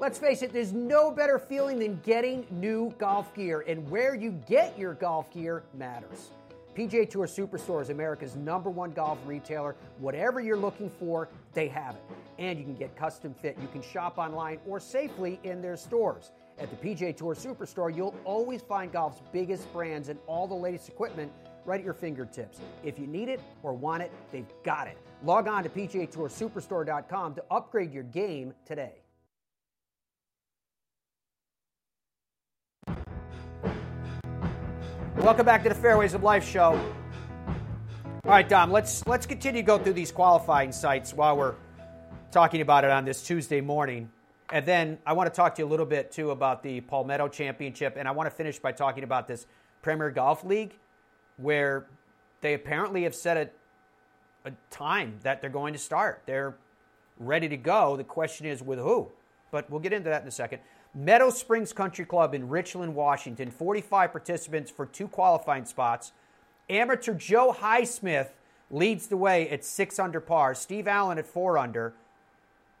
Let's face it, there's no better feeling than getting new golf gear, and where you get your golf gear matters. PGA Tour Superstore is America's number one golf retailer. Whatever you're looking for, they have it. And you can get custom fit. You can shop online or safely in their stores. At the PGA Tour Superstore, you'll always find golf's biggest brands and all the latest equipment right at your fingertips. If you need it or want it, they've got it. Log on to PGATourSuperstore.com to upgrade your game today. Welcome back to the Fairways of Life show. All right, Dom, let's let's continue to go through these qualifying sites while we're talking about it on this Tuesday morning. And then I want to talk to you a little bit too about the Palmetto Championship and I want to finish by talking about this Premier Golf League where they apparently have set a, a time that they're going to start. They're ready to go. The question is with who? But we'll get into that in a second. Meadow Springs Country Club in Richland, Washington. 45 participants for two qualifying spots. Amateur Joe Highsmith leads the way at six under par. Steve Allen at four under.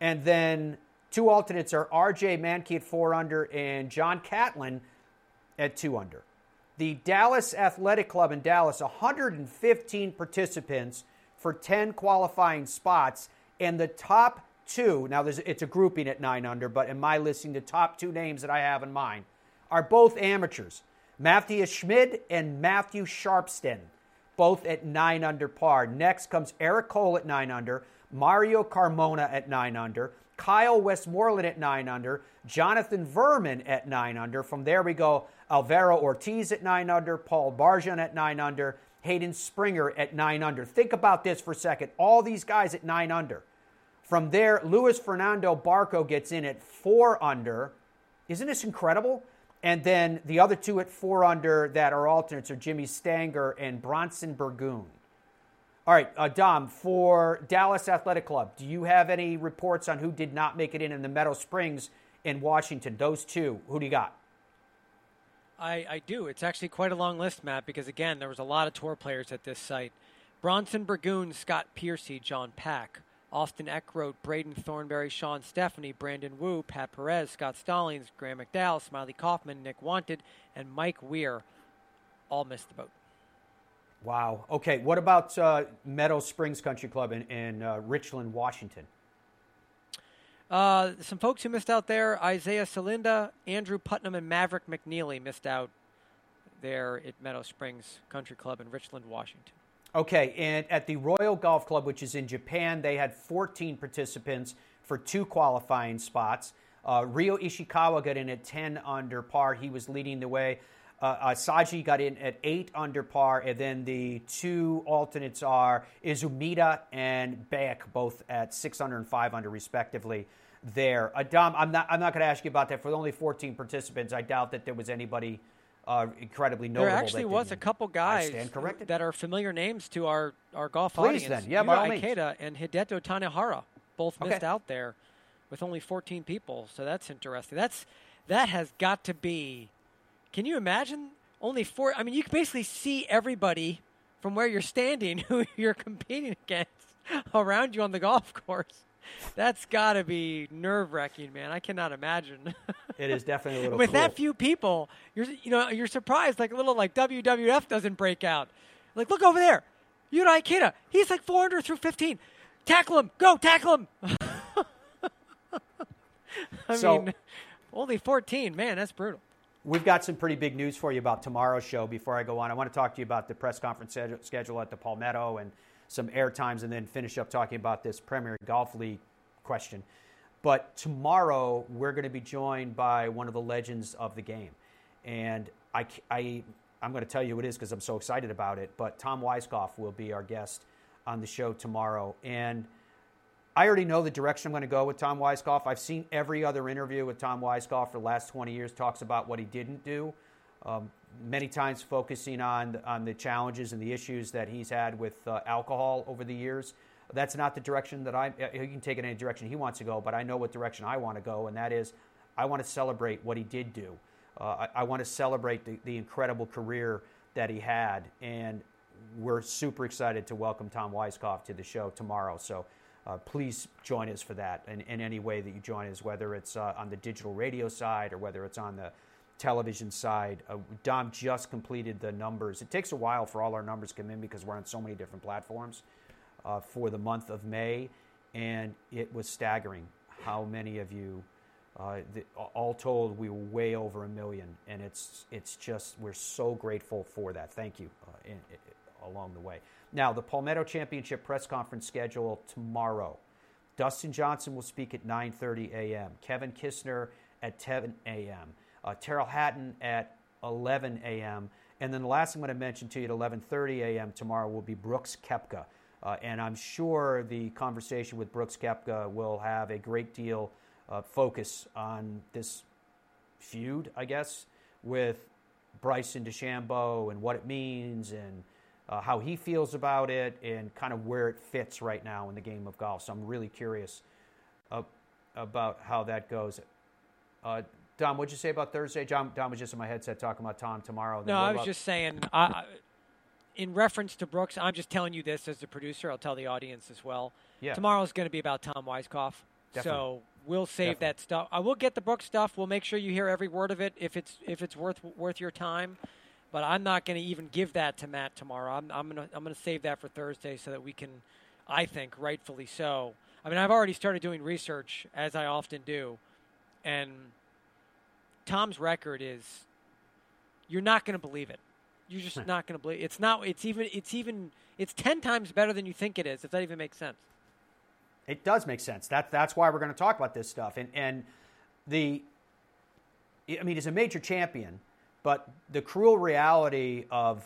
And then two alternates are RJ Manke at four under and John Catlin at two under. The Dallas Athletic Club in Dallas, 115 participants for 10 qualifying spots. And the top two, now it's a grouping at nine under, but in my listing, the top two names that I have in mind are both amateurs Matthias Schmid and Matthew Sharpstene, both at nine under par. Next comes Eric Cole at nine under, Mario Carmona at nine under, Kyle Westmoreland at nine under, Jonathan Verman at nine under. From there, we go Alvaro Ortiz at nine under, Paul Barjon at nine under, Hayden Springer at nine under. Think about this for a second. All these guys at nine under. From there, Luis Fernando Barco gets in at four under. Isn't this incredible? And then the other two at four under that are alternates are Jimmy Stanger and Bronson Burgoon. All right, uh, Dom, for Dallas Athletic Club, do you have any reports on who did not make it in in the Meadow Springs in Washington? Those two, who do you got? I, I do. It's actually quite a long list, Matt, because again, there was a lot of tour players at this site. Bronson Burgoon, Scott Piercy, John Pack, Austin Eckroat, Braden Thornberry, Shawn Stefani, Brandon Wu, Pat Perez, Scott Stallings, Graham McDowell, Smiley Kaufman, Nick Watney, and Mike Weir all missed the boat. Wow. Okay. What about uh, Meadow Springs Country Club in, in uh, Richland, Washington? Uh, some folks who missed out there Isaiah Salinda, Andrew Putnam, and Maverick McNealy missed out there at Meadow Springs Country Club in Richland, Washington. Okay, and at the Royal Golf Club, which is in Japan, they had 14 participants for two qualifying spots. Uh, Ryo Ishikawa got in at 10 under par. He was leading the way. Uh, uh, Saji got in at 8 under par, and then the two alternates are Izumida and Beck, both at 6 under and 5 under, respectively. There, Adam, I'm not. I'm not going to ask you about that. For only 14 participants, I doubt that there was anybody uh, incredibly notable. There actually was a couple guys that are familiar names to our, our golf Please audience. Then. Yeah, by Ikeda and Hideto Tanihara both missed okay. out there with only 14 people. So that's interesting. That's that has got to be. Can you imagine only four? I mean, you can basically see everybody from where you're standing who you're competing against around you on the golf course. That's got to be nerve wracking, man. I cannot imagine. it is definitely a little. With cool. that few people, you're you know you're surprised like a little like WWF doesn't break out. Like look over there, Yuta Ikeda. He's like 400 through 15. Tackle him, go tackle him. I so, mean, only 14. Man, that's brutal. We've got some pretty big news for you about tomorrow's show. Before I go on, I want to talk to you about the press conference schedule at the Palmetto and some air times, and then finish up talking about this Premier Golf League question. But tomorrow, we're going to be joined by one of the legends of the game. And I, I, I'm going to tell you who it is because I'm so excited about it. But Tom Weiskopf will be our guest on the show tomorrow. And I already know the direction I'm going to go with Tom Weiskopf. I've seen every other interview with Tom Weiskopf for the last 20 years talks about what he didn't do. Um, many times focusing on on the challenges and the issues that he's had with uh, alcohol over the years. That's not the direction that I. He can take it any direction he wants to go, but I know what direction I want to go, and that is, I want to celebrate what he did do. Uh, I, I, want to celebrate the, the incredible career that he had, and we're super excited to welcome Tom Weiskopf to the show tomorrow. So uh, please join us for that in, in, any way that you join us, whether it's uh, on the digital radio side or whether it's on the television side. Uh, Dom just completed the numbers. It takes a while for all our numbers to come in because we're on so many different platforms uh, for the month of May, and it was staggering how many of you. Uh, the, all told, we were way over a million, and it's it's just we're so grateful for that. Thank you uh, in, in, along the way. Now, the Palmetto Championship press conference schedule tomorrow. Dustin Johnson will speak at 9:30 a.m. Kevin Kisner at 10 a.m. Uh, Tyrrell Hatton at 11 a.m. And then the last I'm going to mention to you at 11:30 a.m. tomorrow will be Brooks Koepka. Uh, and I'm sure the conversation with Brooks Koepka will have a great deal of focus on this feud, I guess, with Bryson DeChambeau and what it means and uh, how he feels about it and kind of where it fits right now in the game of golf. So I'm really curious uh, about how that goes. Uh, Dom, what'd you say about Thursday? John, Dom was just in my headset talking about Tom tomorrow. No, I was just saying, I, in reference to Brooks, I'm just telling you this as the producer. I'll tell the audience as well. Yeah. Tomorrow's going to be about Tom Weiskopf. Definitely. So we'll save Definitely. that stuff. I will get the Brooks stuff. We'll make sure you hear every word of it if it's if it's worth worth your time. But I'm not going to even give that to Matt tomorrow. I'm, I'm going to I'm going to save that for Thursday so that we can, I think, rightfully so. I mean, I've already started doing research as I often do, and Tom's record is you're not going to believe it. You're just not going to believe it's not. It's even. It's even. It's ten times better than you think it is. If that even makes sense. It does make sense. That that's why we're going to talk about this stuff. And and the. I mean, he's a major champion but the cruel reality of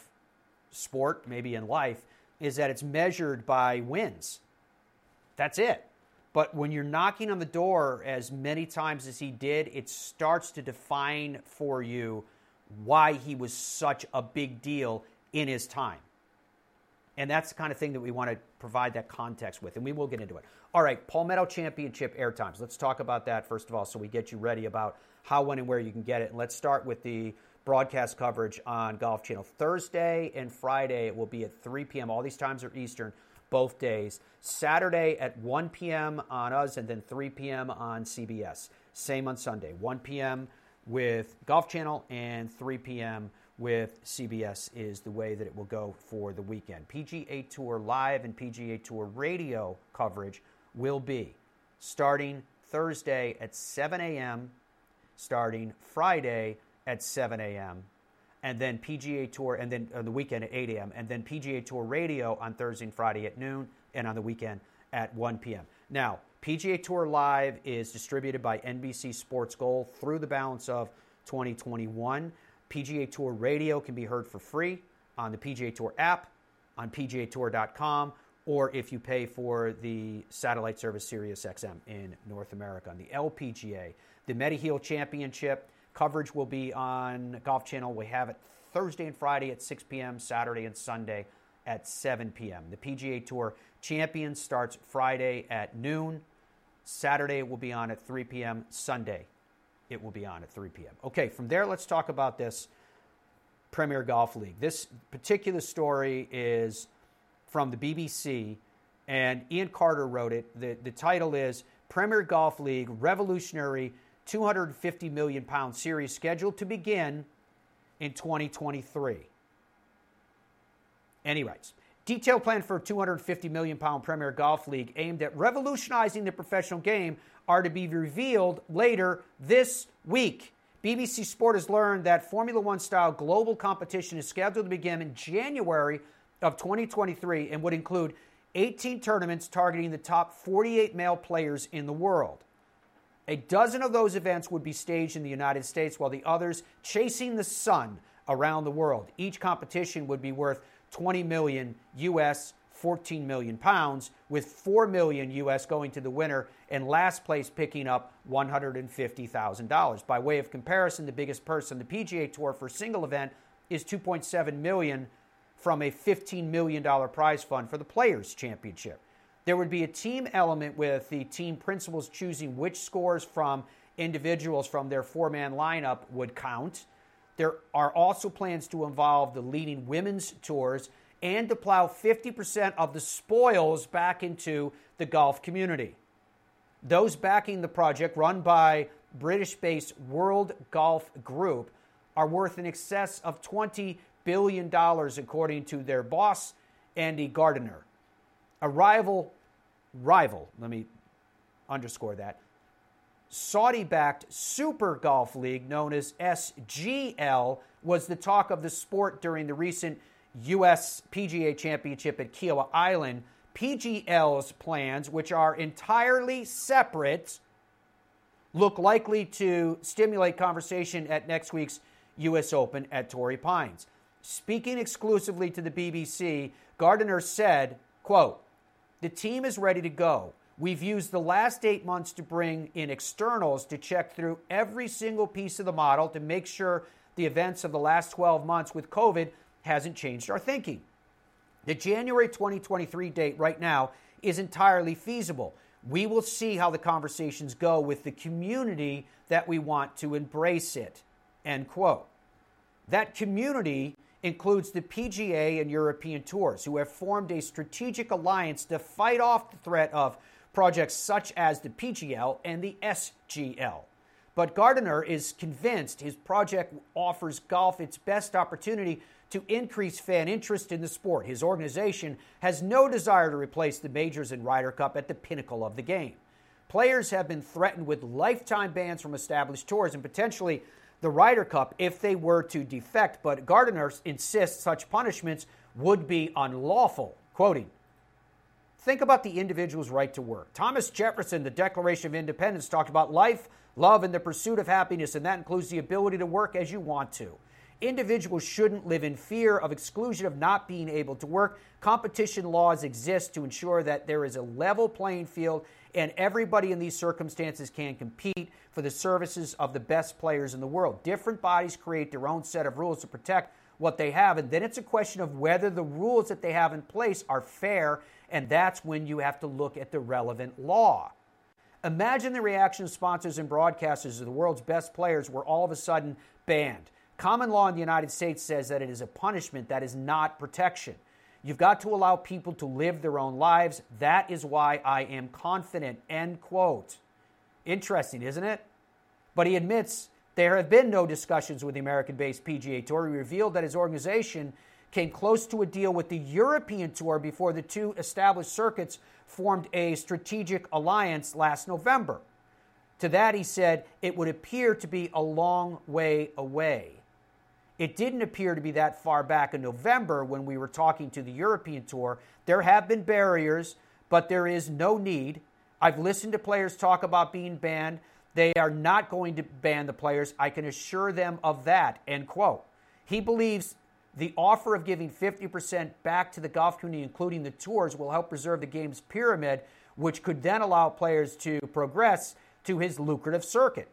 sport, maybe in life, is that it's measured by wins. That's it. But when you're knocking on the door as many times as he did, it starts to define for you why he was such a big deal in his time. And that's the kind of thing that we want to provide that context with, and we will get into it. All right, Palmetto Championship air times. Let's talk about that first of all, so we get you ready about how, when, and where you can get it. And let's start with the broadcast coverage on Golf Channel. Thursday and Friday it will be at 3 p.m. All these times are Eastern, both days. Saturday at 1 p.m. on us, and then 3 p.m. on CBS. Same on Sunday, 1 p.m. with Golf Channel and 3 p.m. with CBS is the way that it will go for the weekend. PGA Tour live and PGA Tour radio coverage will be starting Thursday at 7 a.m., starting Friday at 7 a.m., and then PGA Tour, and then on the weekend at 8 a.m., and then PGA Tour Radio on Thursday and Friday at noon, and on the weekend at 1 p.m. Now, PGA Tour Live is distributed by NBC Sports Gold through the balance of 2021. PGA Tour Radio can be heard for free on the PGA Tour app, on PGATour.com, or if you pay for the satellite service Sirius XM in North America. On the LPGA, the Mediheal Championship Coverage will be on Golf Channel. We have it Thursday and Friday at 6 p.m., Saturday and Sunday at 7 p.m. The PGA Tour Champions starts Friday at noon. Saturday it will be on at 3 p.m. Sunday it will be on at 3 p.m. Okay, from there let's talk about this Premier Golf League. This particular story is from the BBC, and Ian Carter wrote it. The, the title is Premier Golf League Revolutionary 250 million pound series scheduled to begin in 2023. And he writes Detailed plan for a 250 million pound Premier Golf League aimed at revolutionizing the professional game are to be revealed later this week. BBC Sport has learned that Formula One style global competition is scheduled to begin in January of 2023 and would include 18 tournaments targeting the top 48 male players in the world. A dozen of those events would be staged in the United States, while the others chasing the sun around the world. Each competition would be worth 20 million US, 14 million pounds, with 4 million US going to the winner and last place picking up $150,000. By way of comparison, the biggest purse on the PGA Tour for a single event is 2.7 million from a $15 million prize fund for the Players Championship. There would be a team element with the team principals choosing which scores from individuals from their four man lineup would count. There are also plans to involve the leading women's tours and to plow 50% of the spoils back into the golf community. Those backing the project, run by British based World Golf Group, are worth in excess of $20 billion, according to their boss, Andy Gardiner. A rival, rival, let me underscore that, Saudi backed Super Golf League, known as SGL, was the talk of the sport during the recent U.S. PGA Championship at Kiawah Island. PGL's plans, which are entirely separate, look likely to stimulate conversation at next week's U.S. Open at Torrey Pines. Speaking exclusively to the BBC, Gardiner said, quote, the team is ready to go. We've used the last eight months to bring in externals to check through every single piece of the model to make sure the events of the last 12 months with COVID hasn't changed our thinking. The January 2023 date right now is entirely feasible. We will see how the conversations go with the community that we want to embrace it. End quote. That community includes the PGA and European tours, who have formed a strategic alliance to fight off the threat of projects such as the PGL and the SGL. But Gardiner is convinced his project offers golf its best opportunity to increase fan interest in the sport. His organization has no desire to replace the majors and Ryder Cup at the pinnacle of the game. Players have been threatened with lifetime bans from established tours and potentially the Ryder Cup if they were to defect, but Gardiner insists such punishments would be unlawful. Quoting, Think about the individual's right to work. Thomas Jefferson, the Declaration of Independence, talked about life, love, and the pursuit of happiness, and that includes the ability to work as you want to. Individuals shouldn't live in fear of exclusion of not being able to work. Competition laws exist to ensure that there is a level playing field and everybody in these circumstances can compete for the services of the best players in the world. Different bodies create their own set of rules to protect what they have, and then it's a question of whether the rules that they have in place are fair, and that's when you have to look at the relevant law. Imagine the reaction of sponsors and broadcasters of the world's best players were all of a sudden banned. Common law in the United States says that it is a punishment, that is not protection. You've got to allow people to live their own lives. That is why I am confident. End quote. Interesting, isn't it? But he admits there have been no discussions with the American based PGA Tour. He revealed that his organization came close to a deal with the European Tour before the two established circuits formed a strategic alliance last November. To that, he said, it would appear to be a long way away. It didn't appear to be that far back in November when we were talking to the European Tour. There have been barriers, but there is no need. I've listened to players talk about being banned. They are not going to ban the players. I can assure them of that. End quote. He believes the offer of giving 50% back to the golf community, including the tours, will help preserve the game's pyramid, which could then allow players to progress to his lucrative circuit.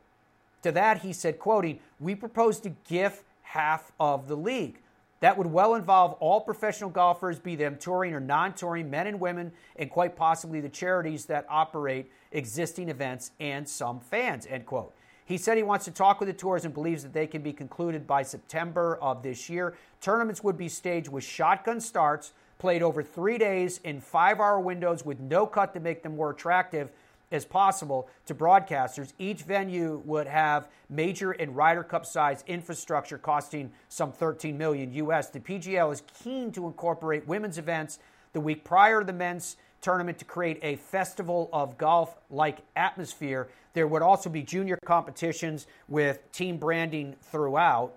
To that, he said, quoting, We propose to gift half of the league. That would well involve all professional golfers, be them touring or non touring, men and women, and quite possibly the charities that operate existing events and some fans. End quote. He said he wants to talk with the tours and believes that they can be concluded by September of this year. Tournaments would be staged with shotgun starts, played over three days in five hour windows with no cut to make them more attractive as possible to broadcasters. Each venue would have major and Ryder Cup size infrastructure costing some 13 million US. The PGL is keen to incorporate women's events the week prior to the men's tournament to create a festival of golf like atmosphere. There would also be junior competitions with team branding throughout.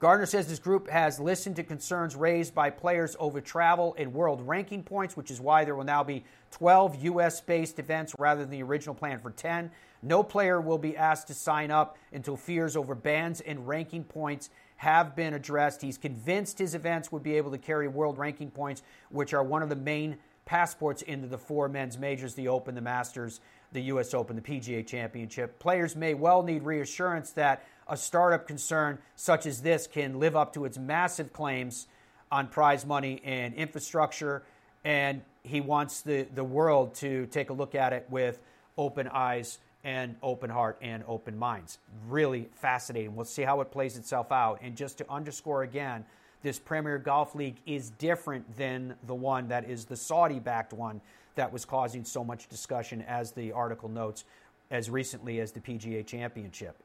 Gardiner says his group has listened to concerns raised by players over travel and world ranking points, which is why there will now be 12 U.S. based events rather than the original plan for 10. No player will be asked to sign up until fears over bans and ranking points have been addressed. He's convinced his events would be able to carry world ranking points, which are one of the main passports into the four men's majors the Open, the Masters, the U.S. Open, the PGA Championship. Players may well need reassurance that a startup concern such as this can live up to its massive claims on prize money and infrastructure. And he wants the, the world to take a look at it with open eyes and open heart and open minds. Really fascinating. We'll see how it plays itself out. And just to underscore again, this Premier Golf League is different than the one that is the Saudi backed one that was causing so much discussion, as the article notes, as recently as the PGA Championship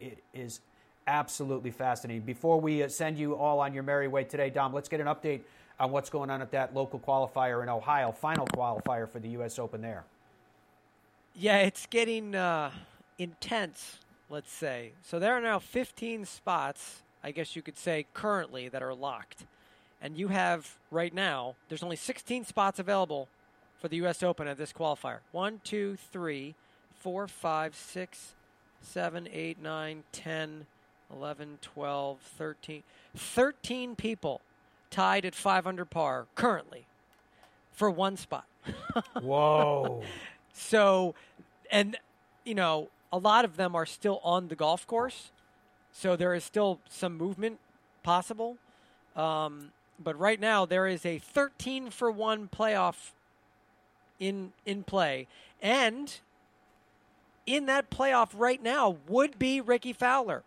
it is absolutely fascinating. Before we uh, send you all on your merry way today, Dom, let's get an update on what's going on at that local qualifier in Ohio, final qualifier for the U.S. Open there. Yeah, it's getting uh, intense, let's say. So there are now 15 spots, I guess you could say, currently that are locked. And you have, right now, there's only 16 spots available for the U.S. Open at this qualifier. One, two, three, four, five, six, 7, 8, 9, 10, 11, 12, 13. 13 people tied at 500 par currently for one spot. Whoa. so, and, you know, a lot of them are still on the golf course. So there is still some movement possible. Um, but right now, there is a 13 for 1 playoff in in play. And in that playoff right now would be Rickie Fowler.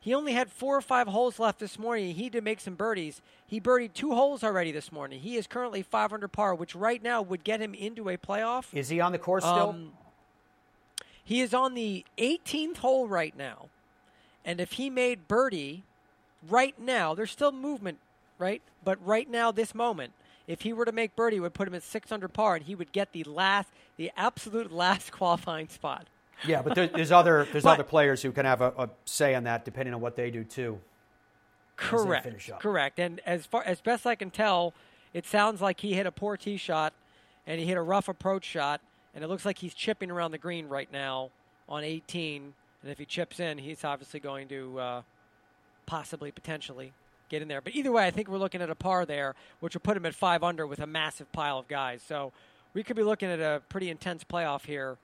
He only had four or five holes left this morning. He did make some birdies. He birdied two holes already this morning. He is currently 500 par, which right now would get him into a playoff. Is he on the course still? Um, he is on the 18th hole right now. And if he made birdie right now, there's still movement, right? But right now, this moment, if he were to make birdie, it would put him at 600 par, and he would get the last, the absolute last qualifying spot. Yeah, but there, there's other there's But- other players who can have a, a say on that depending on what they do too. Correct. finish up. Correct. And as far as best I can tell, it sounds like he hit a poor tee shot and he hit a rough approach shot, and it looks like he's chipping around the green right now on 18. And if he chips in, he's obviously going to uh, possibly, potentially get in there. But either way, I think we're looking at a par there, which will put him at five under with a massive pile of guys. So we could be looking at a pretty intense playoff here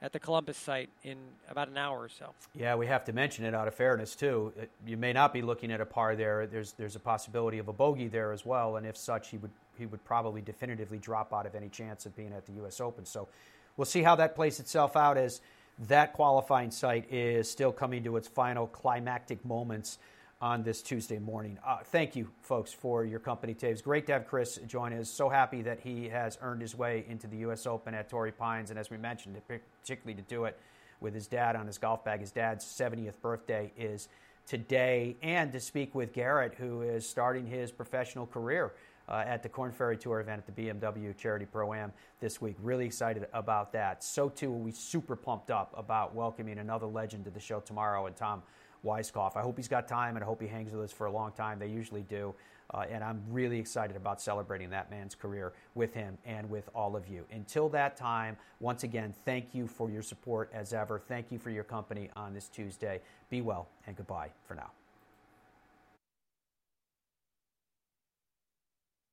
at the Columbus site in about an hour or so. Yeah, we have to mention it out of fairness too. Uh, You may not be looking at a par there. There's there's a possibility of a bogey there as well, and if such, he would he would probably definitively drop out of any chance of being at the U.S. Open. So we'll see how that plays itself out as that qualifying site is still coming to its final climactic moments on this Tuesday morning. Uh, thank you, folks, for your company. It's great to have Chris join us. So happy that he has earned his way into the U.S. Open at Torrey Pines, and as we mentioned, particularly to do it with his dad on his golf bag. His dad's 70th birthday is today, and to speak with Garett, who is starting his professional career uh, at the Korn Ferry Tour event at the BMW Charity Pro Am this week. Really excited about that. So, too, are we super pumped up about welcoming another legend to the show tomorrow, and Tom Weiskopf. I hope he's got time, and I hope he hangs with us for a long time. They usually do. Uh, and I'm really excited about celebrating that man's career with him and with all of you. Until that time, once again, thank you for your support as ever. Thank you for your company on this Tuesday. Be well and goodbye for now.